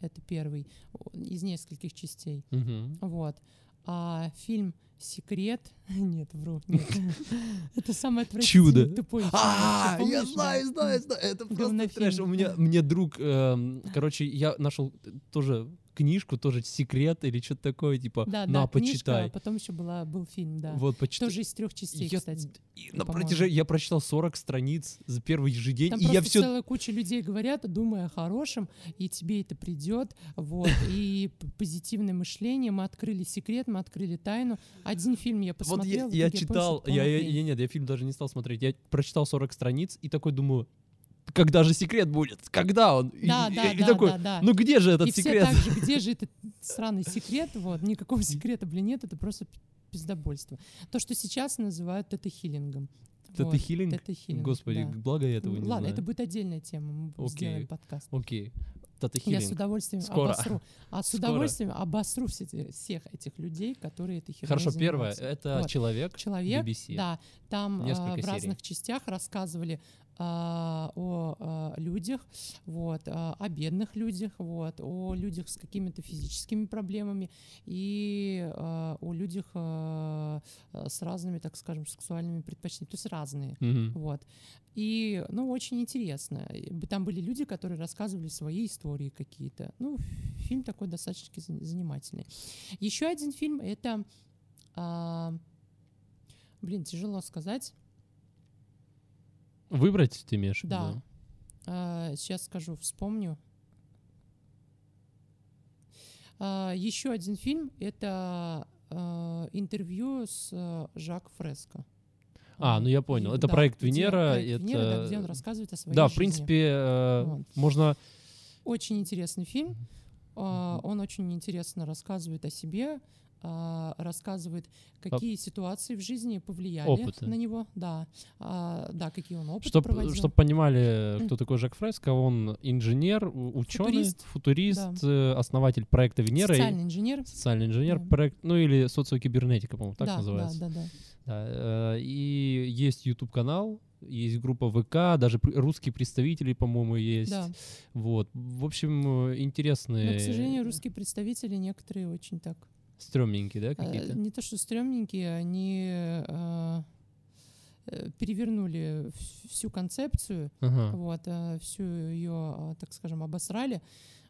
Это первый из нескольких частей. Мгм. Вот. А фильм «Секрет», (laughs) нет, вру, нет. (laughs) Это самое отвратительное, Чудо. фильм А, я знаю, знаю, знаю. Это просто трэш. У меня мне друг, эм, короче, я нашел тоже книжку, тоже секрет или что-то такое, типа, Да, на, да, книжка, почитай. а потом еще была, был фильм, да. Вот, почитай. Тоже из трех частей, Я- кстати. и на протяжении я прочитал 40 страниц за первый же день, Там и я все целая куча людей говорят, думая о хорошем, и тебе это придет, вот, (laughs) и позитивное мышление, мы открыли секрет, мы открыли тайну. Один фильм я Вот посмотрел. я, в я понял, читал, я, я, я- нет, я фильм даже не стал смотреть. Я прочитал 40 страниц и такой думаю, когда же секрет будет? Когда он? Да, и, да, и да, такой, да, да. ну где же этот и секрет? все так же, где (laughs) же этот сраный секрет? Вот, никакого секрета, блин, нет, это просто пиздобольство. То, что сейчас называют тета-хиллингом. Вот, Тета-хиллинг? тета-хиллинг, Господи, да. благо я этого не Ладно, знаю. это будет отдельная тема, мы Окей. сделаем подкаст. Окей. Я с удовольствием Скоро. обосру. А с Скоро. удовольствием обосру все всех этих людей, которые этой херней Хорошо, первое, занимаются. это Вот. человек, Человек, BBC. да, там а, в серий. разных частях рассказывали о а, людях, вот, а, о бедных людях, вот, о людях с какими-то физическими проблемами и а, о людях а, а, с разными, так скажем, сексуальными предпочтениями, то есть разные. Мгм. Вот. И, ну, очень интересно. Там были люди, которые рассказывали свои истории какие-то. Ну, фильм такой достаточно за- занимательный. Еще один фильм — это... а, блин, тяжело сказать. Выбрать ты имеешь в Да. виду? А, сейчас скажу, вспомню. А, еще один фильм — это а, интервью с а, Жак Фреско. А, ну я понял. Это да, проект где- Венера, проект Венера, да, это- где он рассказывает о своей Да, в жизни. принципе, э, Вот. можно... Очень интересный фильм. А, Он очень интересно рассказывает о себе, а, рассказывает, какие ситуации в жизни повлияли Опыты. на него. Да, А, да, какие он опыты Чтобы проводил. чтоб понимали, кто такой Жак Фреско, он инженер, ученый, Футурист. футурист, э, основатель проекта Венера. Социальный инженер. Социальный инженер, Да. проект, ну или социокибернетика, по-моему, так да, называется. да, да, да. Да, э, и есть YouTube канал, есть группа ВК, даже русские представители, по-моему, есть. Да. Вот, в общем, э, интересные. Но, к сожалению, русские представители некоторые очень так стрёмненькие, да, э, какие-то. не то что стрёмненькие, они э, э, перевернули вс- всю концепцию Ага. вот, всю ее, так скажем, обосрали,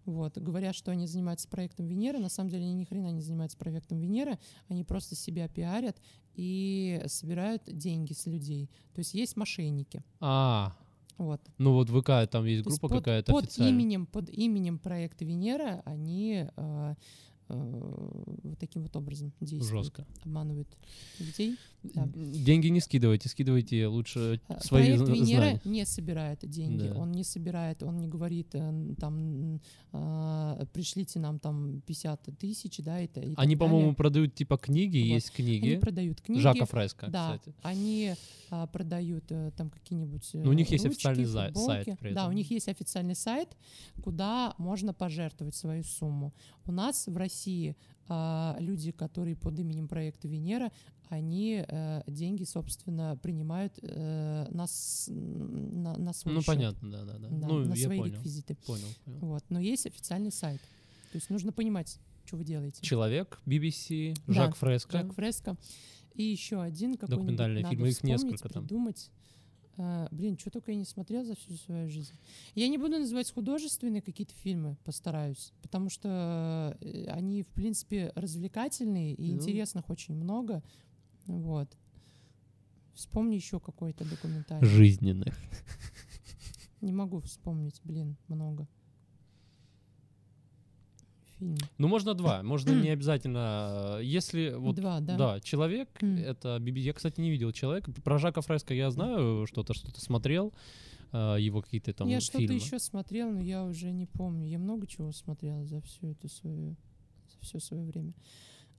вот, говорят, что они занимаются проектом Венеры, на самом деле они ни хрена не занимаются проектом Венеры, они просто себя пиарят и собирают деньги с людей, то есть есть мошенники, А, вот. ну вот в ВК там есть группа под, какая-то под именем, под именем проекта Венера они э, вот таким вот образом действуют, Жестко. обманывают людей. Да. Деньги не скидывайте, скидывайте лучше А, свои Проект Венера знания. не собирает деньги. Да. Он не собирает, он не говорит, э, там а, пришлите нам там 50 тысяч, да, это. и Они, по-моему, продают типа книги, Вот. есть Они книги. продают книги. Жака Фреско, да, кстати. они а, продают э, там какие-нибудь. Ну, у них э, есть официальный ручки, футболки. сайт при Да, у этом. них есть официальный сайт, куда можно пожертвовать свою сумму. У нас в России люди, которые под именем проекта Венера, они э, деньги, собственно, принимают э, на, на, на свой Ну, счет. понятно, да, да, да. Да, ну, на я свои понял. реквизиты. Понял, понял. Вот. Но есть официальный сайт. То есть нужно понимать, что вы делаете. Человек, BBC, Да, Жак Фреско. Жак Фреско. И еще один какой-нибудь Документальные надо фильмы, их несколько там. придумать. А, блин, что только я не смотрел за всю свою жизнь. Я не буду называть художественные какие-то фильмы, постараюсь, потому что э, они, в принципе, развлекательные и Ну. интересных очень много. Вот. Вспомни еще какой-то документальный. Жизненных. Не могу вспомнить, блин, много. Фильм. Ну, можно два. (clears throat) Можно не обязательно. э, Если вот Два, да? Да, человек, это. Я, кстати, не видел человека. Про Жака Фреско я знаю что-то, что-то смотрел, э, его какие-то там я что-то фильмы. еще смотрел, но я уже не помню. Я много чего смотрела за всю эту свою, за все свое время.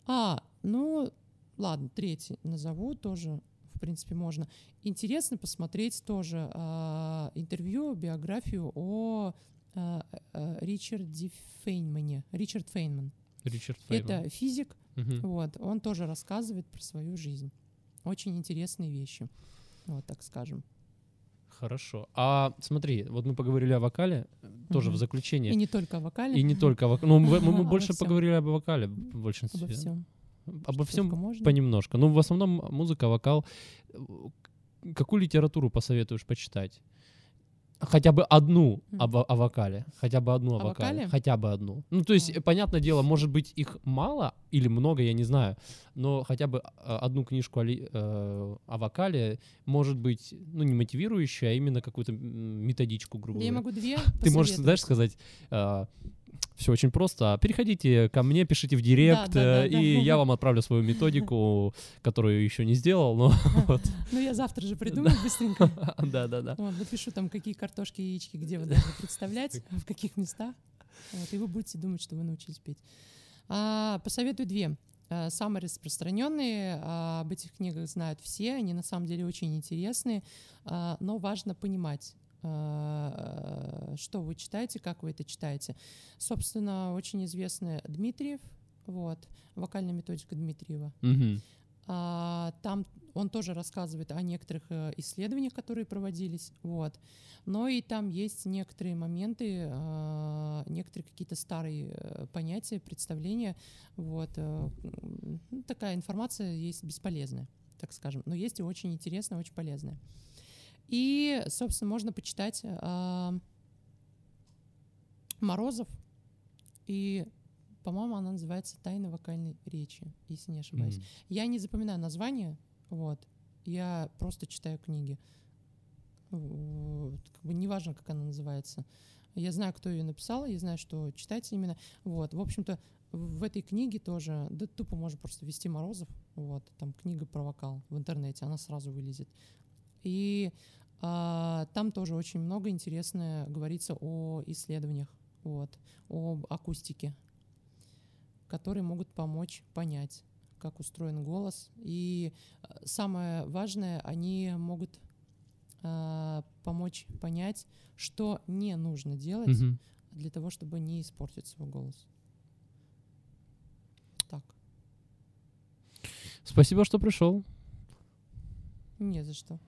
А, ну, ладно, третий назову тоже, в принципе, можно. Интересно посмотреть тоже а, интервью, биографию о а, а, Ричарде Фейнмане. Ричард Фейнман. Ричард Фейман. Это физик, Мгм. вот, он тоже рассказывает про свою жизнь. Очень интересные вещи, вот так скажем. Хорошо. А смотри, вот мы поговорили о вокале, тоже в Мгм. заключение. И не только о вокале, И не только о вокале. Ну, мы, мы (laughs) Обо больше всем. поговорили об вокале в большинстве. обо всем. Обо всем можно. понемножку. Ну, в основном музыка, вокал. Какую литературу посоветуешь почитать? Хотя бы одну об, о вокале. Хотя бы одну о, О вокале. вокале? Хотя бы одну. Ну, то есть, А. понятное дело, может быть, их мало или много, я не знаю. Но хотя бы а, одну книжку о, э, о вокале, может быть, ну, не мотивирующую, а именно какую-то методичку, грубо Я говоря. могу две (laughs) Ты можешь, знаешь, сказать, все очень просто. Переходите ко мне, пишите в директ, да, да, э, да. и я вам (laughs) отправлю свою методику, которую еще не сделал, но (laughs) (laughs) вот. Ну, я завтра же придумаю быстренько. Да-да-да. Вот, напишу там, какие картошки и яички, где вы должны представлять, в каких местах. Вот, и вы будете думать, что вы научились петь. А, посоветую две. А, Самые распространенные, а, об этих книгах знают все, они на самом деле очень интересные, а, но важно понимать, что вы читаете, как вы это читаете. Собственно, очень известный Дмитриев, вот, вокальная методика Дмитриева. А, там он тоже рассказывает о некоторых э, исследованиях, которые проводились, вот. Но и там есть некоторые моменты, а, некоторые какие-то старые э, понятия, представления, вот. э, ну, такая информация есть бесполезная, так скажем, но есть и очень интересная, очень полезная. И, собственно, можно почитать а, Морозов и по-моему, она называется «Тайна вокальной речи», если не ошибаюсь. Мгм. Я не запоминаю название, вот. Я просто читаю книги. Как бы неважно, как она называется. Я знаю, кто ее написал, я знаю, что читать именно. Вот. В общем-то, в этой книге тоже, да тупо можно просто ввести Морозов, вот, там книга про вокал в интернете, она сразу вылезет. И там тоже очень много интересное говорится о исследованиях, вот, об акустике, которые могут помочь понять, как устроен голос. И э, самое важное, они могут а, помочь понять, что не нужно делать Мгм. для того, чтобы не испортить свой голос. Так, Спасибо, что пришел. не за что.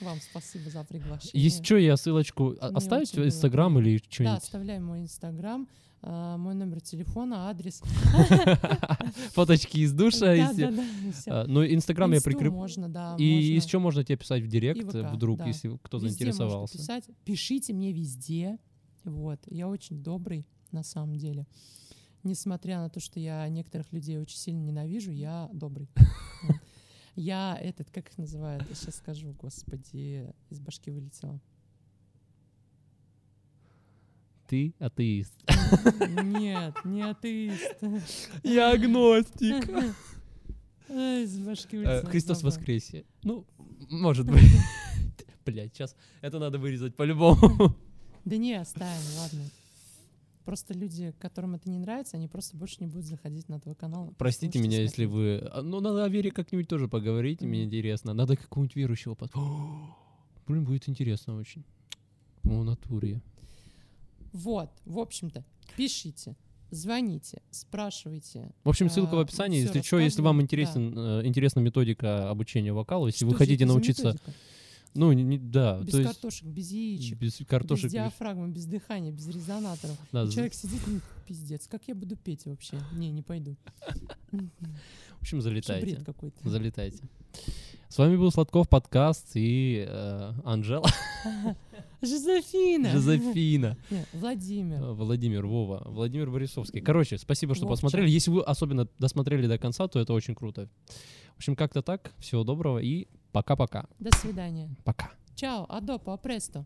Вам спасибо за приглашение. Есть что, я ссылочку Мне оставить в было Инстаграм или Да, что-нибудь? оставляй мой инстаграм, а, мой номер телефона, адрес. (laughs) Фоточки из душа. Да, из- да, да. А, Ну, Инстаграм я прикреплю. можно, да. И можно. еще можно тебе писать в директ, ВК, вдруг, да. если кто заинтересовался. писать. Пишите мне везде. Вот. Я очень добрый, на самом деле. Несмотря на то, что я некоторых людей очень сильно ненавижу, я добрый. (laughs) Вот. Я этот, как их называют, я сейчас скажу, господи, из башки вылетело. Ты атеист. Нет, не атеист. Я агностик. Из башки Э, вылетело. Христос воскресе. Ну, может быть. (laughs) Блять, сейчас это надо вырезать по-любому. Да не, оставим, ладно. Просто люди, которым это не нравится, они просто больше не будут заходить на твой канал. Простите меня, если смотреть. вы... а, Ну, надо о вере как-нибудь тоже поговорить, мне Мгм. интересно. Надо какого-нибудь верующего... под- (gasps) Блин, будет интересно очень. В натуре. Вот, в общем-то, пишите, звоните, спрашивайте. В общем, ссылка в А, описании. Если что, если вам интересен, э, интересна методика обучения вокалу, если Что вы хотите научиться... методика? Ну, не- не- да, Без то есть... картошек, без яичек, Без картошек. без- диафрагмы, без дыхания, без резонаторов. да, И Человек сидит, ну, пиздец, как я буду петь вообще? Не, не пойду. В общем, залетайте. бред какой-то. Залетайте. С вами был Сладков подкаст и э, Анжела, (laughs) Жозефина! Жозефина, (laughs) Владимир. э, Владимир, Вова, Владимир Борисовский. Короче, спасибо, что Вовчик. посмотрели. Если вы особенно досмотрели до конца, то это очень круто. В общем, как-то так. Всего доброго и пока-пока. До свидания. Пока. Чао, адопо, апресто.